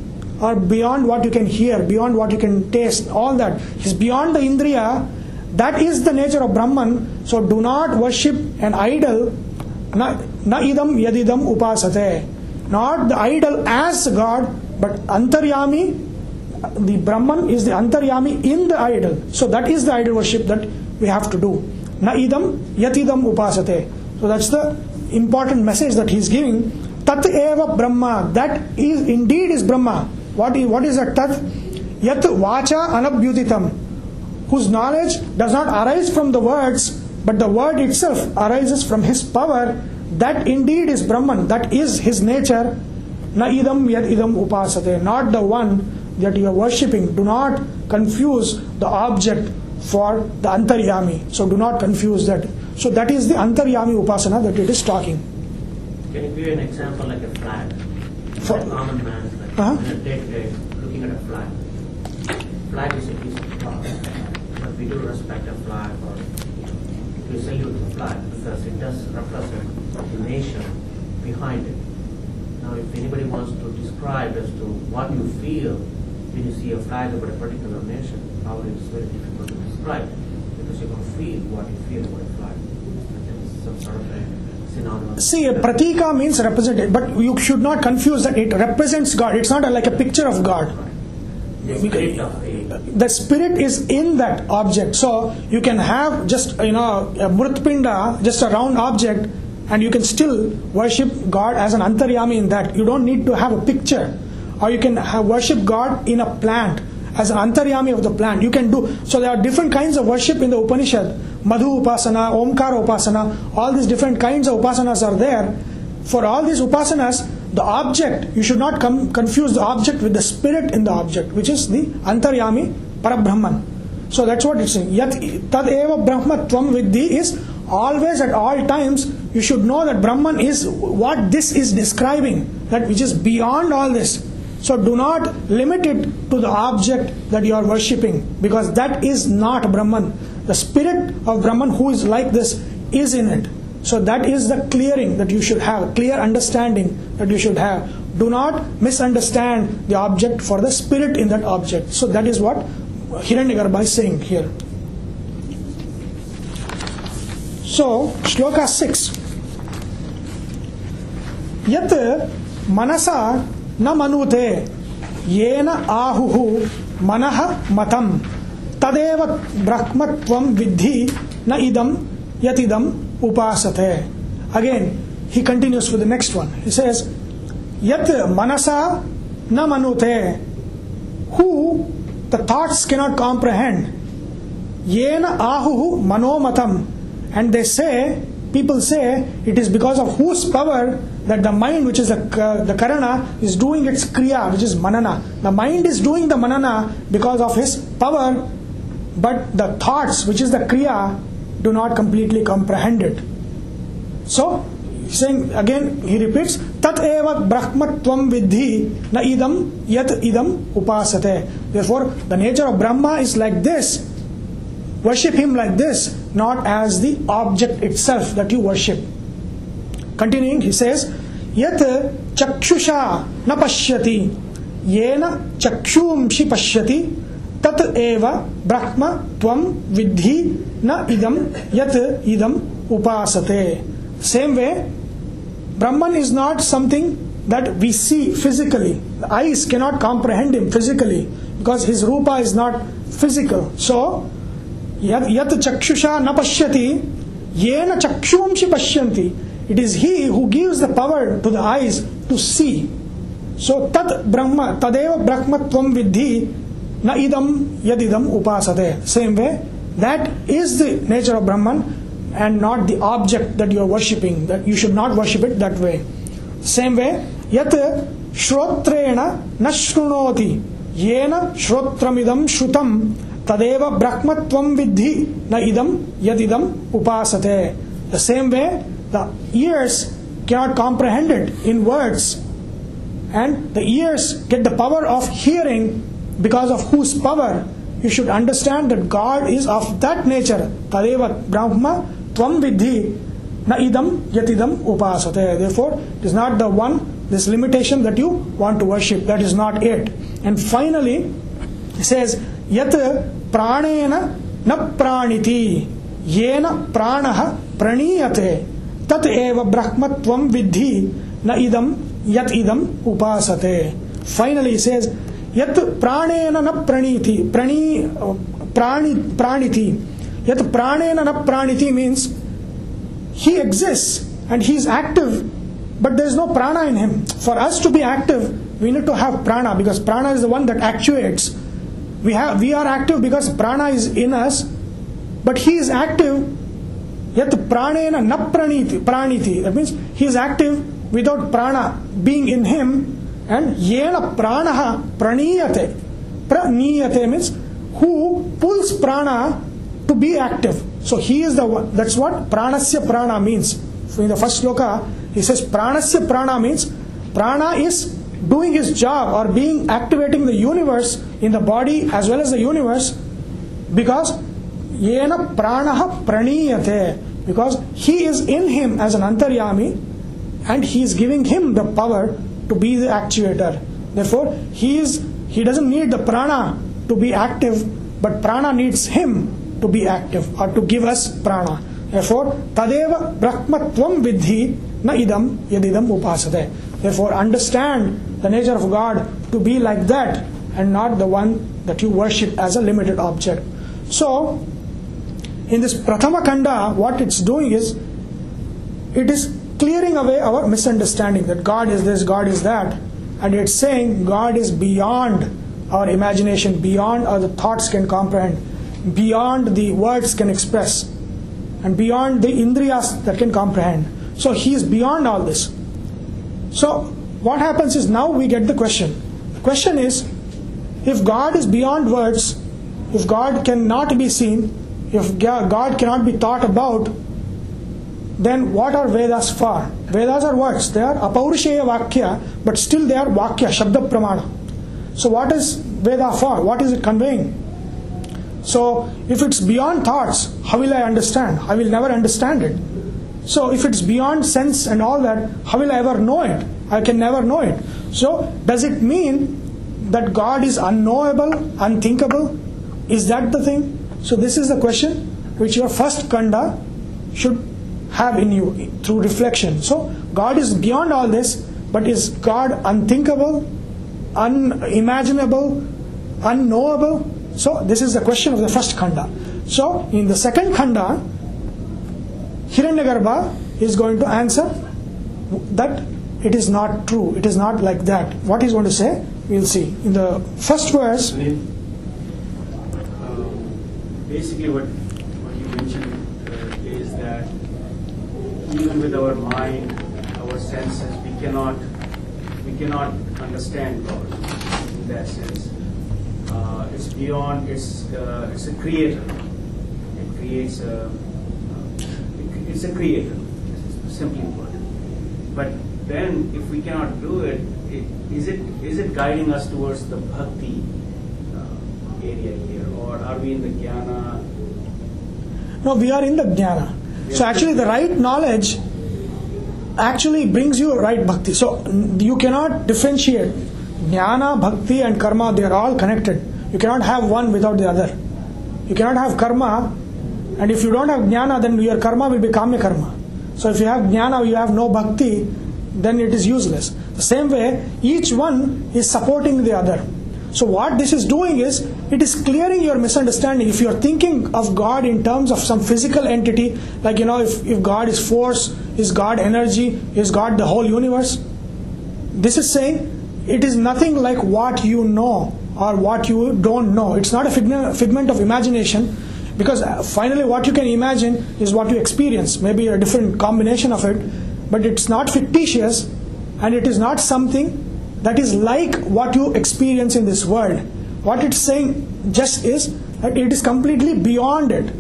or beyond what you can hear, beyond what you can taste, all that is beyond the indriya. That is the nature of Brahman. So do not worship an idol. Na, idam yadidam upasate. Not the idol as God, but antaryami. The Brahman is the antaryami in the idol. So that is the idol worship that we have to do. Na idam yatidam upasate. So that's the important message that he is giving. Tat eva Brahma. That is indeed is Brahma. What is, what is that tat? Yat vacha anabhyuditam, whose knowledge does not arise from the words, but the word itself arises from his power. That indeed is Brahman, that is his nature. Na idam yad idam upasate, not the one that you are worshipping, do not confuse the object for the antaryami. So do not confuse that. So that is the antaryami upasana that it is talking. Can you give an example like a flag? For- a common man, like Uh-huh. in a day to day, looking at a flag. Flag is a piece of do respect a flag or we salute the flag because it does represent the nation behind it. Now, if anybody wants to describe as to what you feel when you see a flag of a particular nation, probably it's very difficult to describe because you don't feel what you feel about a flag. Some sort of a. See, a pratika means represented, but you should not confuse that it represents God. It's not like a picture of God. The spirit is in that object. So you can have just you know a mrutpinda, just a round object, and you can still worship God as an antaryami in that. You don't need to have a picture, or you can have worship God in a plant as an antaryami of the plant. You can do so. There are different kinds of worship in the Upanishad. Madhu upasana, Omkara upasana, all these different kinds of upasanas are there. For all these upasanas, the object, you should not com- confuse the object with the spirit in the object, which is the antaryami parabrahman. So that's what it's saying. Yat tad eva brahmatvam vidhi is always at all times you should know that Brahman is what this is describing, that which is beyond all this. So do not limit it to the object that you are worshipping because that is not Brahman. The spirit of Brahman who is like this is in it. So that is the clearing that you should have, clear understanding that you should have. Do not misunderstand the object for the spirit in that object. So that is what Hiranyagarbha is saying here. So, Shloka 6. यत् मनसा न मनुते येन आहुः मनः मतं तदेव ब्रह्मत्वं विद्धि न इदं यतिदम् उपासत again he continues with next one says यत मनसा न मनुत है, who the thoughts can not comprehend ये न आहु मनोमतम and they say people say it is because of whose power that the mind which is the करना इज़ डूइंग इट्स क्रिया विच इज़ मनना the mind is doing the मनना because of his power but the thoughts which is the क्रिया do not completely comprehend it. So saying again he repeats tat eva brahmatvam vidhi na idam yat idam upasate. Therefore the nature of brahma is like this. Worship him like this not as the object itself that you worship. Continuing he says yat chakshusha na pashyati yena chakshumshi pashyati तत एव ब्रह्म त्वम विद्धि न इदम यत इदम उपासते। Same way Brahman is not something that we see physically eyes can not comprehend him physically because his Rupa is not physical so यत चक्षुषा न पश्यति येन चक्षुंशी पश्यन्ति it is he who gives the power to the eyes to see so तत् ब्रह्म तदेव ब्रह्म विद्धि na idam yadidam upasate same way that is the nature of brahman and not the object that you are worshipping that you should not worship it that way. Same way yat shrotrena na shrunoti yena shrotramidam shrutam. Tadeva brahmatvam vidhi. Na idam yadidam upasate. The same way the ears cannot comprehend it in words. And the ears get the power of hearing because of whose power you should understand that God is of that nature. Tadeva brahma tvam vidhi na idam yatidam upasate. Therefore it is not the one this limitation that you want to worship. That is not it. And finally he says yat pranena na praniti yena pranah praniyate. Tat eva brahmatvam vidhi na idam yat idam upasate. Finally he says yat pranena na praniti prani prani praniti yat pranena na praniti means he exists and he is active but there is no prana in him. For us to be active we need to have prana because prana is the one that actuates. We have we are active because prana is in us but he is active yet pranena na praniti praniti. That means he is active without prana being in him and yena pranaha praniyate praniyate means who pulls prana to be active. So he is the one. That's what pranasya prana means. So in the first sloka, he says pranasya prana means prana is doing his job or being activating the universe in the body as well as the universe because yena pranaha praniyate because he is in him as an antaryami and he is giving him the power to be the actuator. Therefore he is he doesn't need the prana to be active but prana needs him to be active or to give us prana. Therefore tadeva brahmatvam vidhi na idam yadidam upasate. Therefore understand the nature of god to be like that and not the one that you worship as a limited object. So in this prathama kanda what it's doing is it is clearing away our misunderstanding that god is this god is that. And it's saying god is beyond our imagination beyond our thoughts can comprehend beyond the words can express and beyond the indriyas that can comprehend. So he is beyond all this. So what happens is now we get the question. The question is if god is beyond words if god cannot be seen if god cannot be thought about then what are Vedas for? Vedas are words. They are apaurisheya vakya, but still they are vakya, shabda pramana. So what is Veda for? What is it conveying? So if it's beyond thoughts, how will I understand? I will never understand it. So if it's beyond sense and all that, how will I ever know it? I can never know it. So does it mean that God is unknowable, unthinkable? Is that the thing? So this is the question which your first kanda should have in you through reflection. So God is beyond all this, but is God unthinkable, unimaginable, unknowable? So this is the question of the first khanda. So in the second khanda, Hiranyagarbha is going to answer that it is not true. It is not like that. What he's going to say, we'll see. In the first verse, um, basically what you mentioned uh, is that even with our mind, our senses, we cannot we cannot understand God in that sense. Uh, it's beyond. It's uh, it's a creator. It creates a. Uh, it's a creator. Simply put. But then, if we cannot do it, it is it is it guiding us towards the bhakti uh, area here, or are we in the jnana? no, we are in the jnana. So actually, the right knowledge actually brings you right bhakti. So you cannot differentiate jnana, bhakti, and karma. They are all connected. You cannot have one without the other. You cannot have karma, and if you don't have jnana, then your karma will be kama karma. So if you have jnana, you have no bhakti, then it is useless. The same way, each one is supporting the other. So what this is doing is it is clearing your misunderstanding. If you are thinking of God in terms of some physical entity, like you know, if, if God is force, is God energy, is God the whole universe? This is saying it is nothing like what you know or what you don't know. It's not a figment, figment of imagination because uh, finally what you can imagine is what you experience, maybe a different combination of it, but it's not fictitious and it is not something that is like what you experience in this world. What it's saying just is that it is completely beyond it.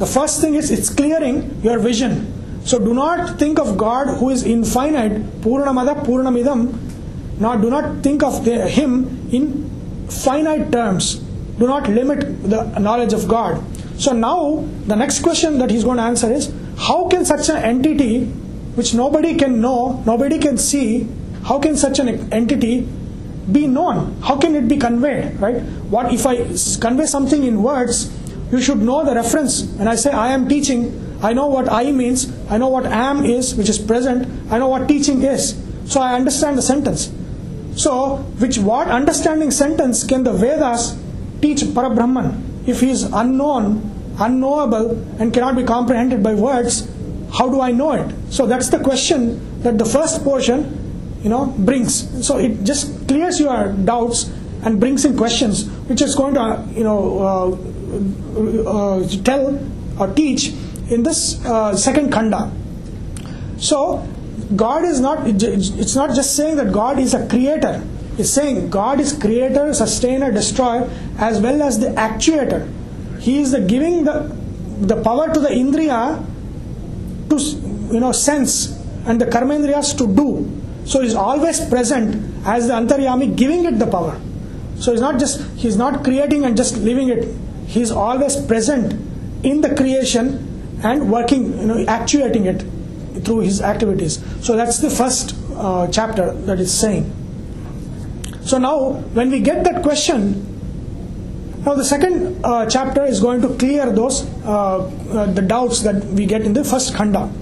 The first thing is it's clearing your vision. So do not think of God who is infinite, Purnamada Purnamidam. Now do not think of the, Him in finite terms. Do not limit the knowledge of God. So now the next question that he's going to answer is how can such an entity which nobody can know, nobody can see, how can such an entity be known? How can it be conveyed? Right? What if I convey something in words? You should know the reference. When I say I am teaching, I know what I means. I know what am is, which is present. I know what teaching is. So I understand the sentence. So, which what understanding sentence can the Vedas teach Parabrahman if he is unknown, unknowable, and cannot be comprehended by words? How do I know it? So that's the question that the first portion you know brings so it just clears your doubts and brings in questions which is going to you know uh, uh, tell or teach in this uh, second khanda so god is not it's not just saying that god is a creator is saying God is creator, sustainer, destroyer, as well as the actuator. He is the giving the the power to the indriya to you know sense and the karmendriyas to do. So he's always present as the antaryami, giving it the power. So he's not just he's not creating and just leaving it. He's always present in the creation and working, you know, actuating it through his activities. So that's the first uh, chapter that is saying. So now, when we get that question, now the second uh, chapter is going to clear those uh, uh, the doubts that we get in the first khanda.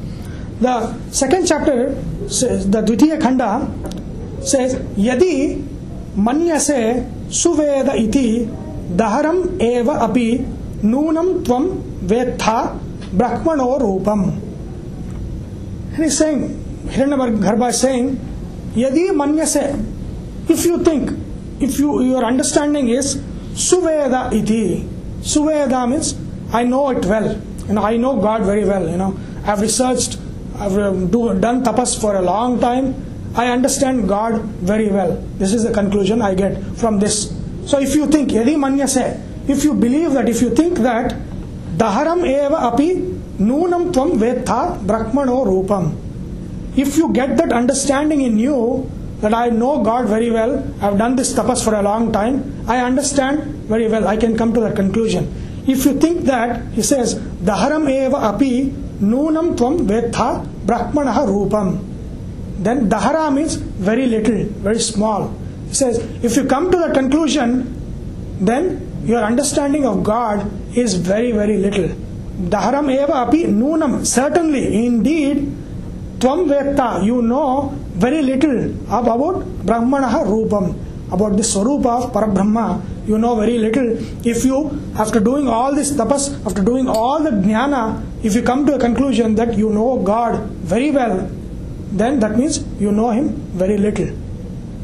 The second chapter, the Dvitiya khanda, says, Yadi manyase suveda iti daharam eva api nunam tvam vetha brahmano rupam. And he's saying, Hiranyagarbha is saying, Yadi manyase, if you think, if you your understanding is Suveda iti. Suveda means I know it well. You know, I know God very well. You know, I've researched, I've um, do, done tapas for a long time. I understand God very well. This is the conclusion I get from this. So if you think, yadi manyase, if you believe that, if you think that, daharam eva api nunam tvam vetha brahmano rupam. If you get that understanding in you, that I know God very well, I've done this tapas for a long time, I understand very well, I can come to that conclusion. If you think that, he says, Daharam eva api nunam tvam vetha brahmanaha rupam. Then dahara means very little, very small. He says, if you come to the conclusion, then your understanding of God is very, very little. Daharam eva api nunam, certainly, indeed, tvam vetta, you know very little about Brahmanaha Rupam, about the Swarupa of Parabrahma. You know very little. If you, after doing all this tapas, after doing all the jnana, if you come to a conclusion that you know God very well, then that means you know Him very little.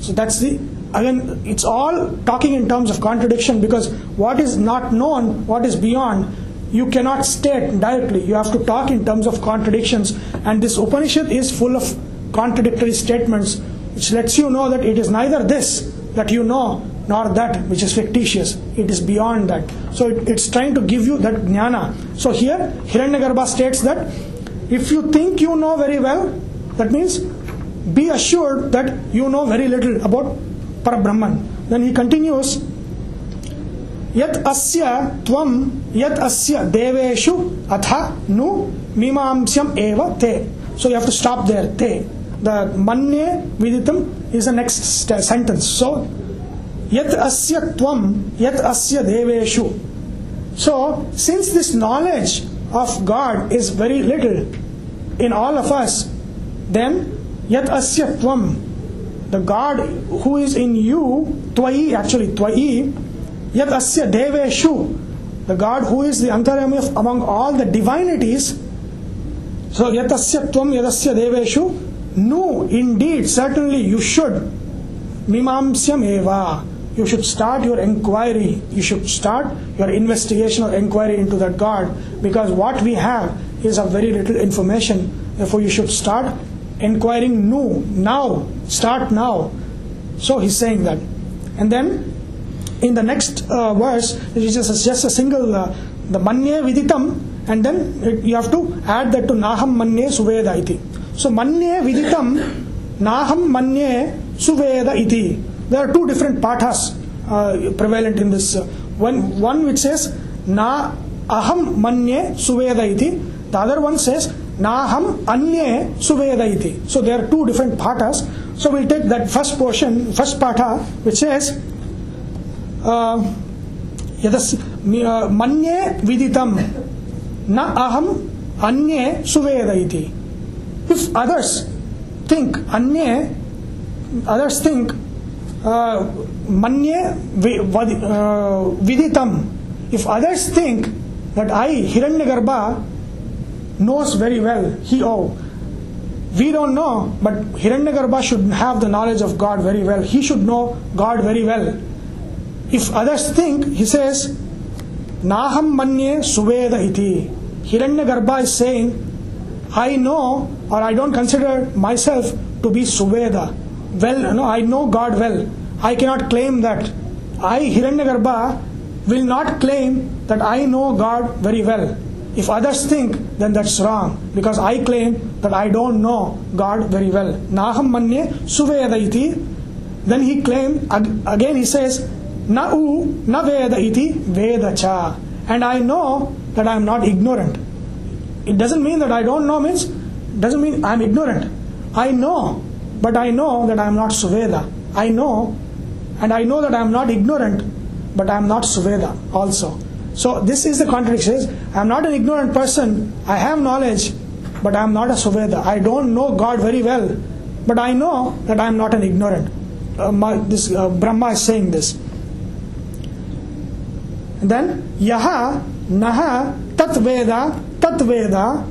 So that's the, again, it's all talking in terms of contradiction because what is not known, what is beyond, you cannot state directly. You have to talk in terms of contradictions. And this Upanishad is full of contradictory statements, which lets you know that it is neither this that you know nor that which is fictitious. It is beyond that. So it, it's trying to give you that jnana. So here, Hiranyagarbha states that if you think you know very well, that means be assured that you know very little about Parabrahman. Then he continues, Yat asya tvam yat asya deveshu atha nu mimamsyam eva te. So you have to stop there, te. The manya viditam is the next sentence. So yat asya tvam yat asya deveshu. So, since this knowledge of God is very little in all of us, then yat asya tvam, the God who is in you, twai actually twai, yat asya deveshu, the God who is the antaryami among all the divinities. So yat asya tvam yadasya deveshu. No, indeed, certainly you should. Mimamsyam eva you should start your inquiry you should start your investigation or inquiry into that god because what we have is of very little information. Therefore you should start inquiring new now start now. So he's saying that. And then in the next uh, verse it is just, just a single uh, the manye viditam and then it, you have to add that to naham manye suveda iti. So manye viditam naham manye suveda iti there are two different pathas uh, prevalent in this uh, one one which says na aham manye suveda iti the other one says naham anye suveda iti so there are two different pathas so we'll take that first portion first patha which says uh, यदस् मन्ये विदितं न अहम अन्ये सुवेद इति if others think अन्ये others think Uh, manye uh, viditam. If others think that I, Hiranyagarbha, knows very well, he, oh, we don't know, but Hiranyagarbha should have the knowledge of God very well. He should know God very well. If others think, he says, Naham manye suveda iti. Hiranyagarbha is saying, I know or I don't consider myself to be suveda. Well, no, I know God well. I cannot claim that. I, Hiranyagarbha, will not claim that I know God very well. If others think, then that's wrong because I claim that I don't know God very well. Naham manye suveda iti. Then he claimed, again he says, Na u na veda iti veda cha. And I know that I am not ignorant. It doesn't mean that I don't know means, doesn't mean I am ignorant. I know, but I know that I am not Suveda. I know, and I know that I am not ignorant, but I am not Suveda also. So this is the contradiction. I am not an ignorant person. I have knowledge, but I am not a Suveda. I don't know God very well, but I know that I am not an ignorant. Uh, my, this uh, Brahma is saying this. And then yaha naha tat veda tat veda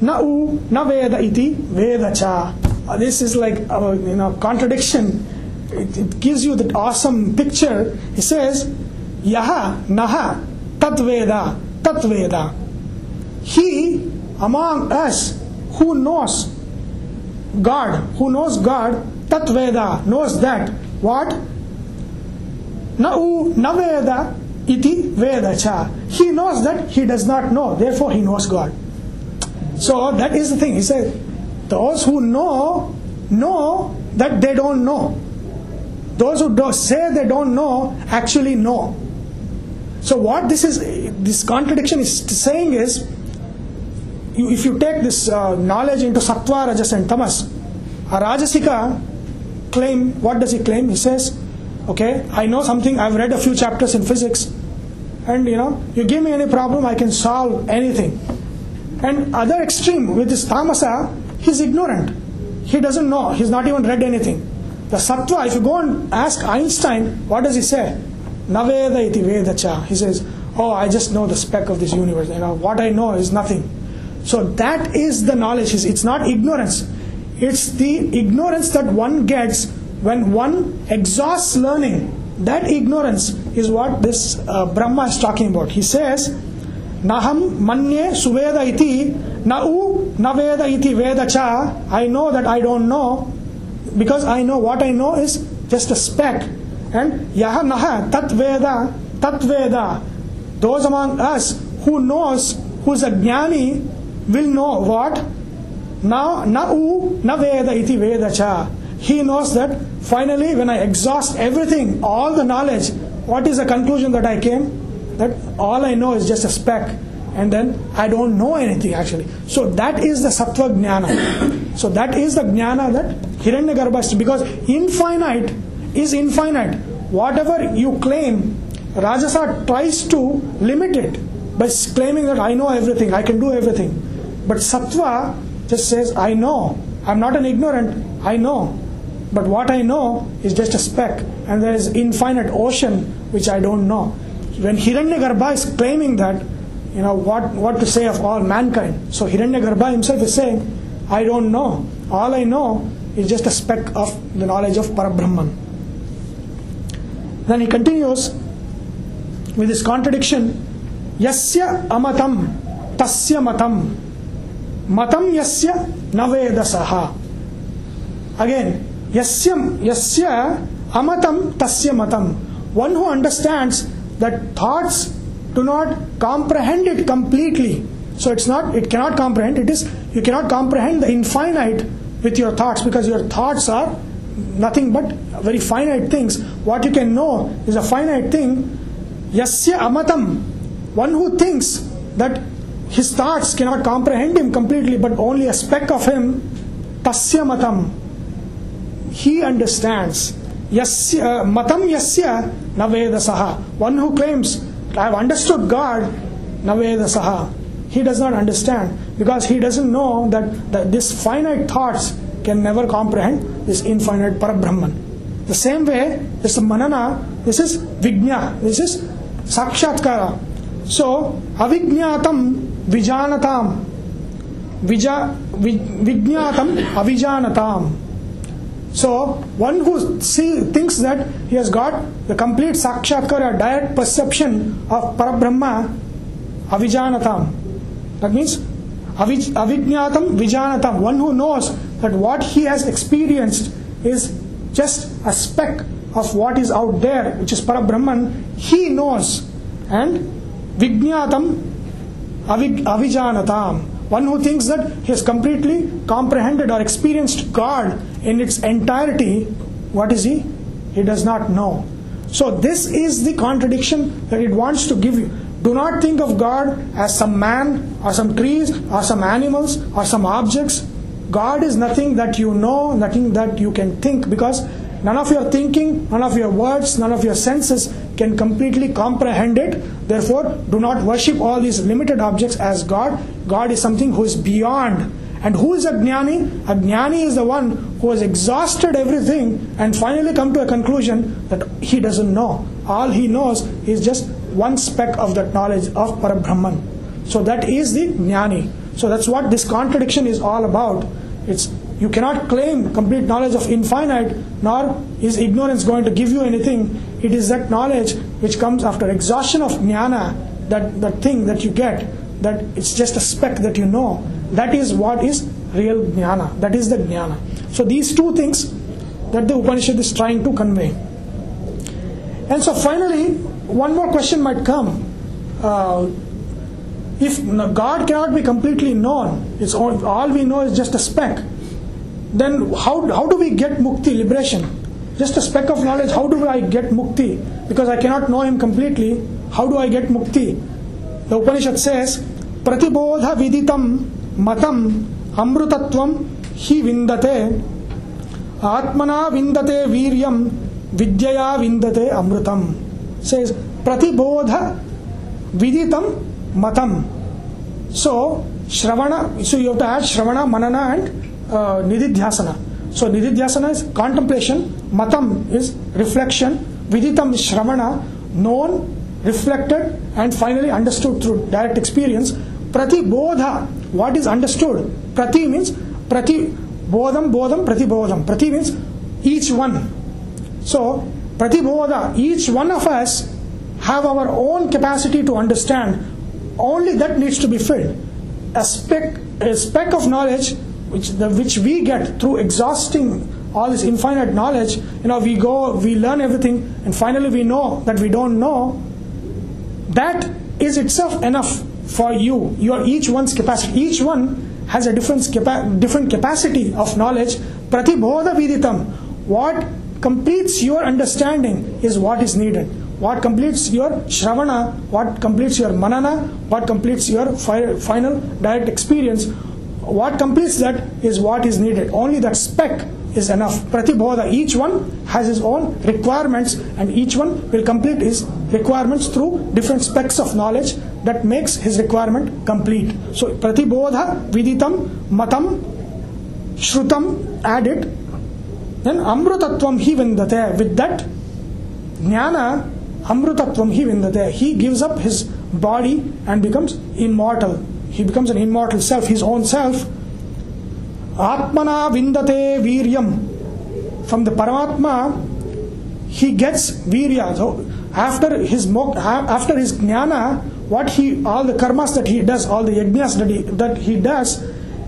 na u na veda iti veda cha. Uh, This is like a you know contradiction. It, it gives you that awesome picture. He says yaha naha tat veda tat veda. He among us who knows God, who knows God, tat veda knows that what na u na veda iti veda cha. He knows that he does not know, therefore he knows God. So that is the thing. He said, those who know, know that they don't know. Those who do say they don't know actually know. So what this is, this contradiction is saying is, you, if you take this uh, knowledge into sattva, rajas, and tamas, a rajasika claim. What does he claim? He says, "Okay, I know something. I've read a few chapters in physics, and you know, you give me any problem, I can solve anything." And other extreme with this tamasa, he's ignorant. He doesn't know. He's not even read anything. The sattva, if you go and ask Einstein, what does he say? Naveda iti vedacha. He says, Oh, I just know the speck of this universe. You know, what I know is nothing. So that is the knowledge. It's not ignorance. It's the ignorance that one gets when one exhausts learning. That ignorance is what this uh, Brahma is talking about. He says, Naham manye suveda iti na u naveda iti veda cha. I know that I don't know because I know what I know is just a speck. And yaha naha tat veda tat. Those among us who knows, who's a jnani, will know what? Na na u na veda iti veda cha. He knows that finally when I exhaust everything, all the knowledge, what is the conclusion that I came? That all I know is just a speck and then I don't know anything actually. So that is the sattva jnana. So that is the jnana that Hiranyagarbha because infinite is infinite. Whatever you claim, Rajasa tries to limit it by claiming that I know everything, I can do everything. But sattva just says, I know. I'm not an ignorant, I know. But what I know is just a speck, and there is infinite ocean which I don't know. When Hiranyagarbha is claiming that, you know, what, what to say of all mankind. So Hiranyagarbha himself is saying, I don't know. All I know is just a speck of the knowledge of Parabrahman. Then he continues with this contradiction Yasya amatam tasya matam matam yasya navedasaha. Again, yasya, yasya amatam tasya matam. One who understands that thoughts do not comprehend it completely. So it's not, it cannot comprehend, it is, you cannot comprehend the infinite with your thoughts because your thoughts are nothing but very finite things. What you can know is a finite thing. Yasya amatam. One who thinks that his thoughts cannot comprehend him completely, but only a speck of him. Tasya matam. He understands. Yasya, matam yasya navedasaha. One who claims, I have understood God, navedasaha. He does not understand because he doesn't know that, that this finite thoughts can never comprehend this infinite Parabrahman. The same way, this is manana, this is vignya, this is sakshatkara. So, avijnatam vijanatam, vija, vi, vijnatam avijanatam. So, one who see, thinks that he has got the complete sakshatkara, direct perception of Parabrahma, avijanatam. That means avij, avijnatam vijanatam. One who knows that what he has experienced is just a speck of what is out there, which is Parabrahman, he knows. And Vijnatam Avijanatam. One who thinks that he has completely comprehended or experienced God in its entirety, what is he? He does not know. So, this is the contradiction that it wants to give you. Do not think of God as some man or some trees or some animals or some objects. God is nothing that you know, nothing that you can think because none of your thinking, none of your words, none of your senses can completely comprehend it. Therefore, do not worship all these limited objects as God. God is something who is beyond. And who is a jnani? A jnani is the one who has exhausted everything and finally come to a conclusion that he doesn't know. All he knows is just one speck of that knowledge of Parabrahman. So that is the jnani. So that's what this contradiction is all about. It's you cannot claim complete knowledge of infinite, nor is ignorance going to give you anything. It is that knowledge which comes after exhaustion of jnana, that, that thing that you get, that it's just a speck that you know. That is what is real jnana. That is the jnana. So these two things that the Upanishad is trying to convey. And so finally, one more question might come. Uh, if God cannot be completely known, it's all, all we know is just a speck, then how, how do we get mukti, liberation? Just a speck of knowledge, how do I get mukti? Because I cannot know Him completely, how do I get mukti? The Upanishad says, Pratibodha viditam matam amrutatvam hi vindate atmana vindate viryam vidyaya vindate amrutam. Says, Pratibodha viditam matam. So, Shravana, so you have to add Shravana, Manana and uh, Nididhyasana. So, Nididhyasana is contemplation, Matam is reflection, Viditam is Shravana, known, reflected, and finally understood through direct experience. Prati Bodha, what is understood? Prati means Prati Bodham, Bodham, Prati Bodham. Prati means each one. So, Prati Bodha, each one of us have our own capacity to understand only that needs to be filled. A speck, a speck of knowledge which, the, which we get through exhausting all this infinite knowledge, you know, we go, we learn everything, and finally we know that we don't know. That is itself enough for you. Your each one's capacity. Each one has a different, different capacity of knowledge. Pratibodha viditam. What completes your understanding is what is needed what completes your shravana, what completes your manana, what completes your fi- final direct experience, what completes that is what is needed. Only that speck is enough. Pratibodha, each one has his own requirements and each one will complete his requirements through different specks of knowledge that makes his requirement complete. So, Pratibodha, Viditam, Matam, Shrutam, add it. Then Amrutatvam hi vindate. With that, Jnana amrutatvam hi vindate. He gives up his body and becomes immortal. He becomes an immortal self, his own self. Atmana vindate viryam. From the Paramatma, he gets virya. So after his after his jnana, what he all the karmas that he does, all the yajnas that he that he does,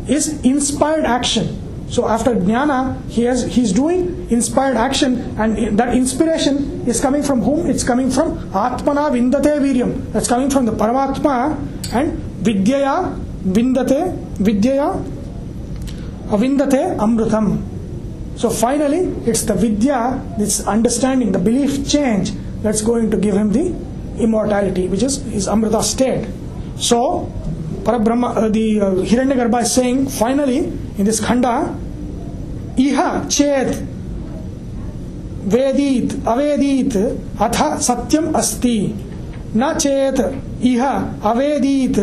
is inspired action. So after jnana, he has he's doing inspired action, and that inspiration is coming from whom? It's coming from Atmana Vindate Viryam. That's coming from the Paramatma and विद्यया विंदते विद्यया अविंदते अमृतम। So finally it's the Vidya this understanding the belief change let's going to give him the immortality which is is Amrit state so परब्रह्म the हिरण्य is saying finally in this खंड इह चेत वेदीत अवेदीत अथ सत्यम अस्ति na chet iha avedit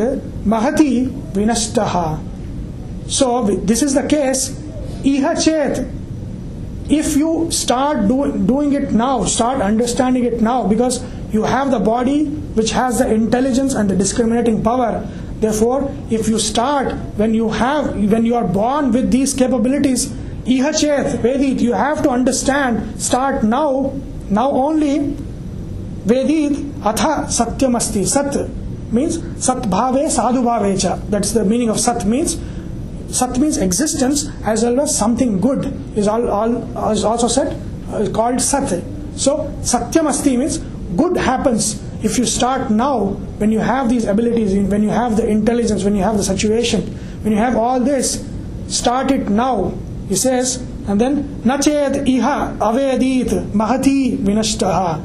mahati vinashtaha. So this is the case. Iha chet. If you start do, doing it now, start understanding it now, because you have the body which has the intelligence and the discriminating power Therefore, if you start when you have when you are born with these capabilities, ihachet vedit, you have to understand. Start now, now only. Vedit atha satyam asti. Sat means satbhave sadhubhavecha. That's the meaning of sat means. Sat means existence as well as something good is all, all is also said uh, called sat. So Satyam means good happens if you start now when you have these abilities, when you have the intelligence, when you have the situation, when you have all this, start it now. He says, and then Nached iha avedit mahati vinashtaha.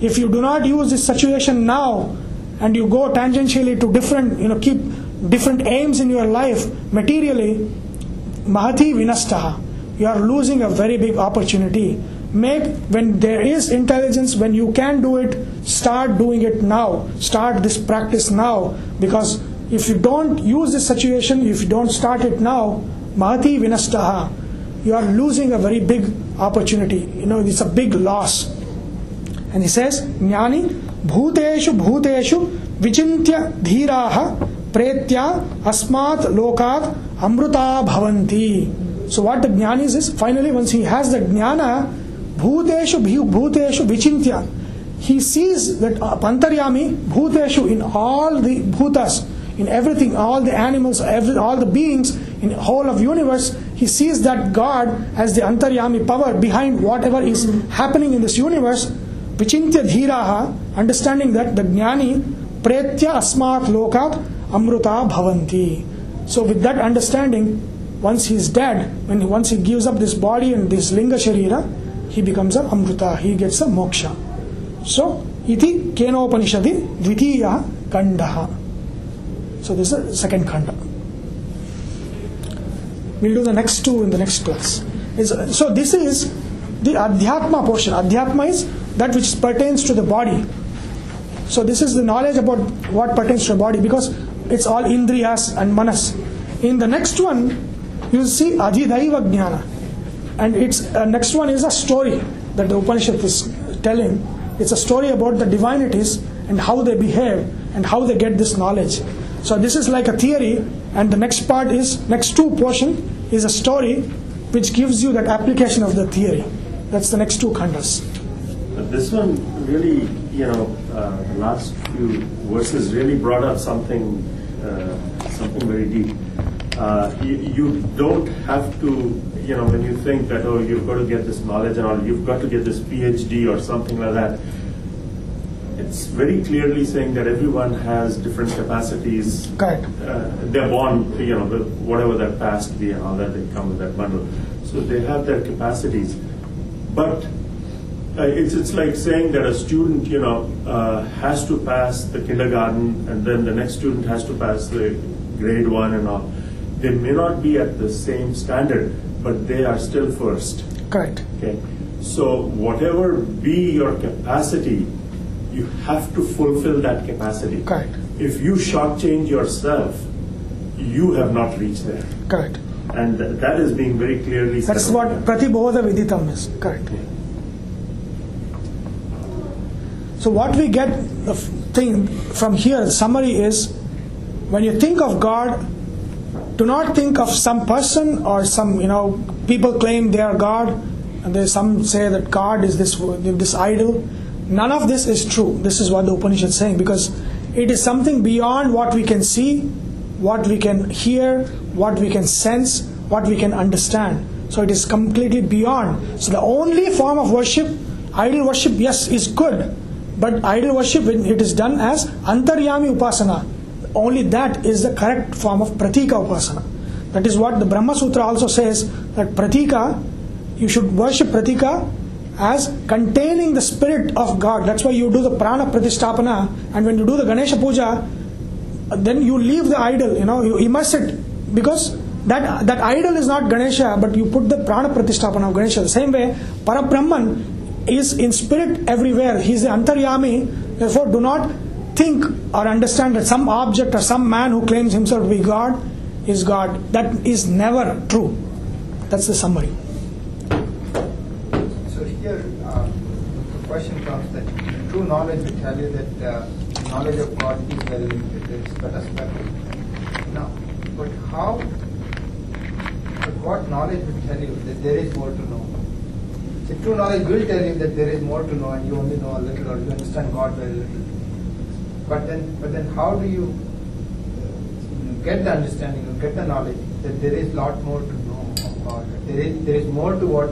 If you do not use this situation now and you go tangentially to different, you know, keep different aims in your life materially, mahati vinastaha. You are losing a very big opportunity. Make when there is intelligence, when you can do it, start doing it now. Start this practice now. Because if you don't use this situation, if you don't start it now, mahati vinastaha, you are losing a very big opportunity. You know, it's a big loss. And he says, Jnani bhuteshu bhuteshu vichintya dhiraha pretya asmat lokat amruta bhavanti. So what the jnani is, finally once he has the jnana, bhuteshu bhu- bhuteshu vichintya, he sees that uh, pantaryami bhuteshu in all the bhutas, in everything, all the animals, every, all the beings in whole of universe, he sees that God as the antaryami power behind whatever is happening in this universe. विचित्य धीरा understanding that the ज्ञानी प्रेत्य अस्मा लोका अमृता भवंती so with that understanding once he is dead once he gives up this body and this लिंग शरीर ही बिकम्स अ अमृता ही गेट्स अ मोक्ष सो इति केनोपनिषदि द्वितीय खंड सो दिस सेकेंड खंड will do the next two in the next class so this is the अध्यात्म पोर्शन अध्यात्म is that which pertains to the body. So this is the knowledge about what pertains to the body because it's all indriyas and manas. In the next one, you see adhidaiva jnana. And its uh, next one is a story that the Upanishad is telling. It's a story about the divinities and how they behave and how they get this knowledge. So this is like a theory, and the next part is next two portion is a story which gives you that application of the theory. That's the next two khandas. But This one really, you know, uh, the last few verses really brought up something, uh, something very deep. Uh, you, you don't have to, you know, when you think that oh, you've got to get this knowledge and all, you've got to get this PhD or something like that. It's very clearly saying that everyone has different capacities. Correct. Uh, they're born, you know, whatever their past be and all that, they come with that bundle. So they have their capacities. But uh, it's, it's like saying that a student, you know, uh, has to pass the kindergarten and then the next student has to pass the grade one and all. They may not be at the same standard, but they are still first. Correct. Okay. So whatever be your capacity, you have to fulfill that capacity. Correct. If you shortchange yourself, you have not reached there. Correct. And th- that is being very clearly said. That's what pratibodha viditam is. Correct. So what we get thing from here, the summary is when you think of God, do not think of some person or some you know people claim they are God, and there's some say that God is this this idol. None of this is true. This is what the Upanishad is saying because it is something beyond what we can see, what we can hear, what we can sense, what we can understand. So it is completely beyond. So the only form of worship, idol worship, yes, is good. But idol worship, when it is done as antaryami upasana, only that is the correct form of pratika upasana. That is what the Brahma Sutra also says that pratika, you should worship pratika as containing the spirit of God. That's why you do the prana pratistapana, and when you do the Ganesha puja, then you leave the idol, you know, you immerse it because that that idol is not Ganesha, but you put the prana pratistapana of Ganesha. The same way, Parabrahman is in spirit everywhere. He is the antaryami. Therefore, do not think or understand that some object or some man who claims himself to be God is God. That is never true. That's the summary. So here, uh, the question comes that true knowledge will tell you that uh, knowledge of God is very limited, is but a speck. Now, but how, but what knowledge will tell you that there is more to know? The true knowledge will tell you that there is more to know and you only know a little or you understand God very little. But then, but then how do you uh, get the understanding or get the knowledge that there is lot more to know of God? There is, there is more to what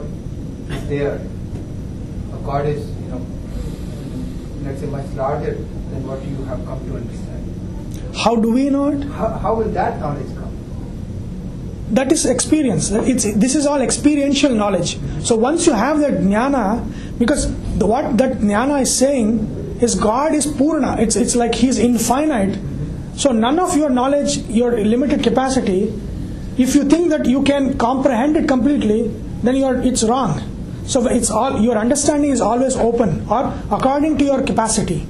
is there. God is you know, let's say much larger than what you have come to understand. How do we know it? How, how will that knowledge? That is experience. It's, this is all experiential knowledge. So once you have that jnana, because the, what that jnana is saying is God is purna. It's, it's like He is infinite. So none of your knowledge, your limited capacity, if you think that you can comprehend it completely, then you are, it's wrong. So it's all your understanding is always open or according to your capacity.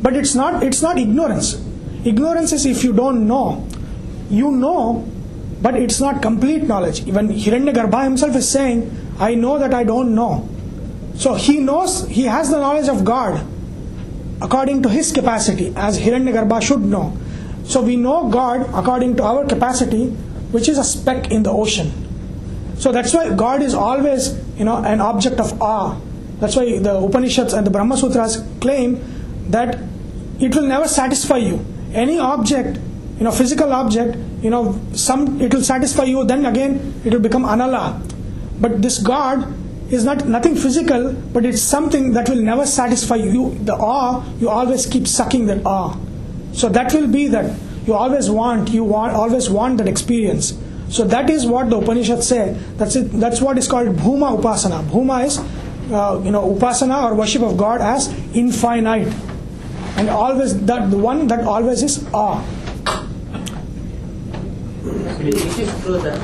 But it's not it's not ignorance. Ignorance is if you don't know. You know, but it's not complete knowledge. Even Hiranyagarbha himself is saying, I know that I don't know. So he knows he has the knowledge of God according to his capacity, as Hiranyagarbha should know. So we know God according to our capacity, which is a speck in the ocean. So that's why God is always, you know, an object of awe. That's why the Upanishads and the Brahma Sutras claim that it will never satisfy you. Any object, you know, physical object, you know, some it will satisfy you. Then again, it will become anala. But this God is not nothing physical, but it's something that will never satisfy you. The awe, you always keep sucking that awe. So that will be that you always want, you want, always want that experience. So that is what the Upanishads say. That's it. That's what is called bhuma upasana. Bhuma is, uh, you know, upasana or worship of God as infinite, and always that the one that always is awe. It is true that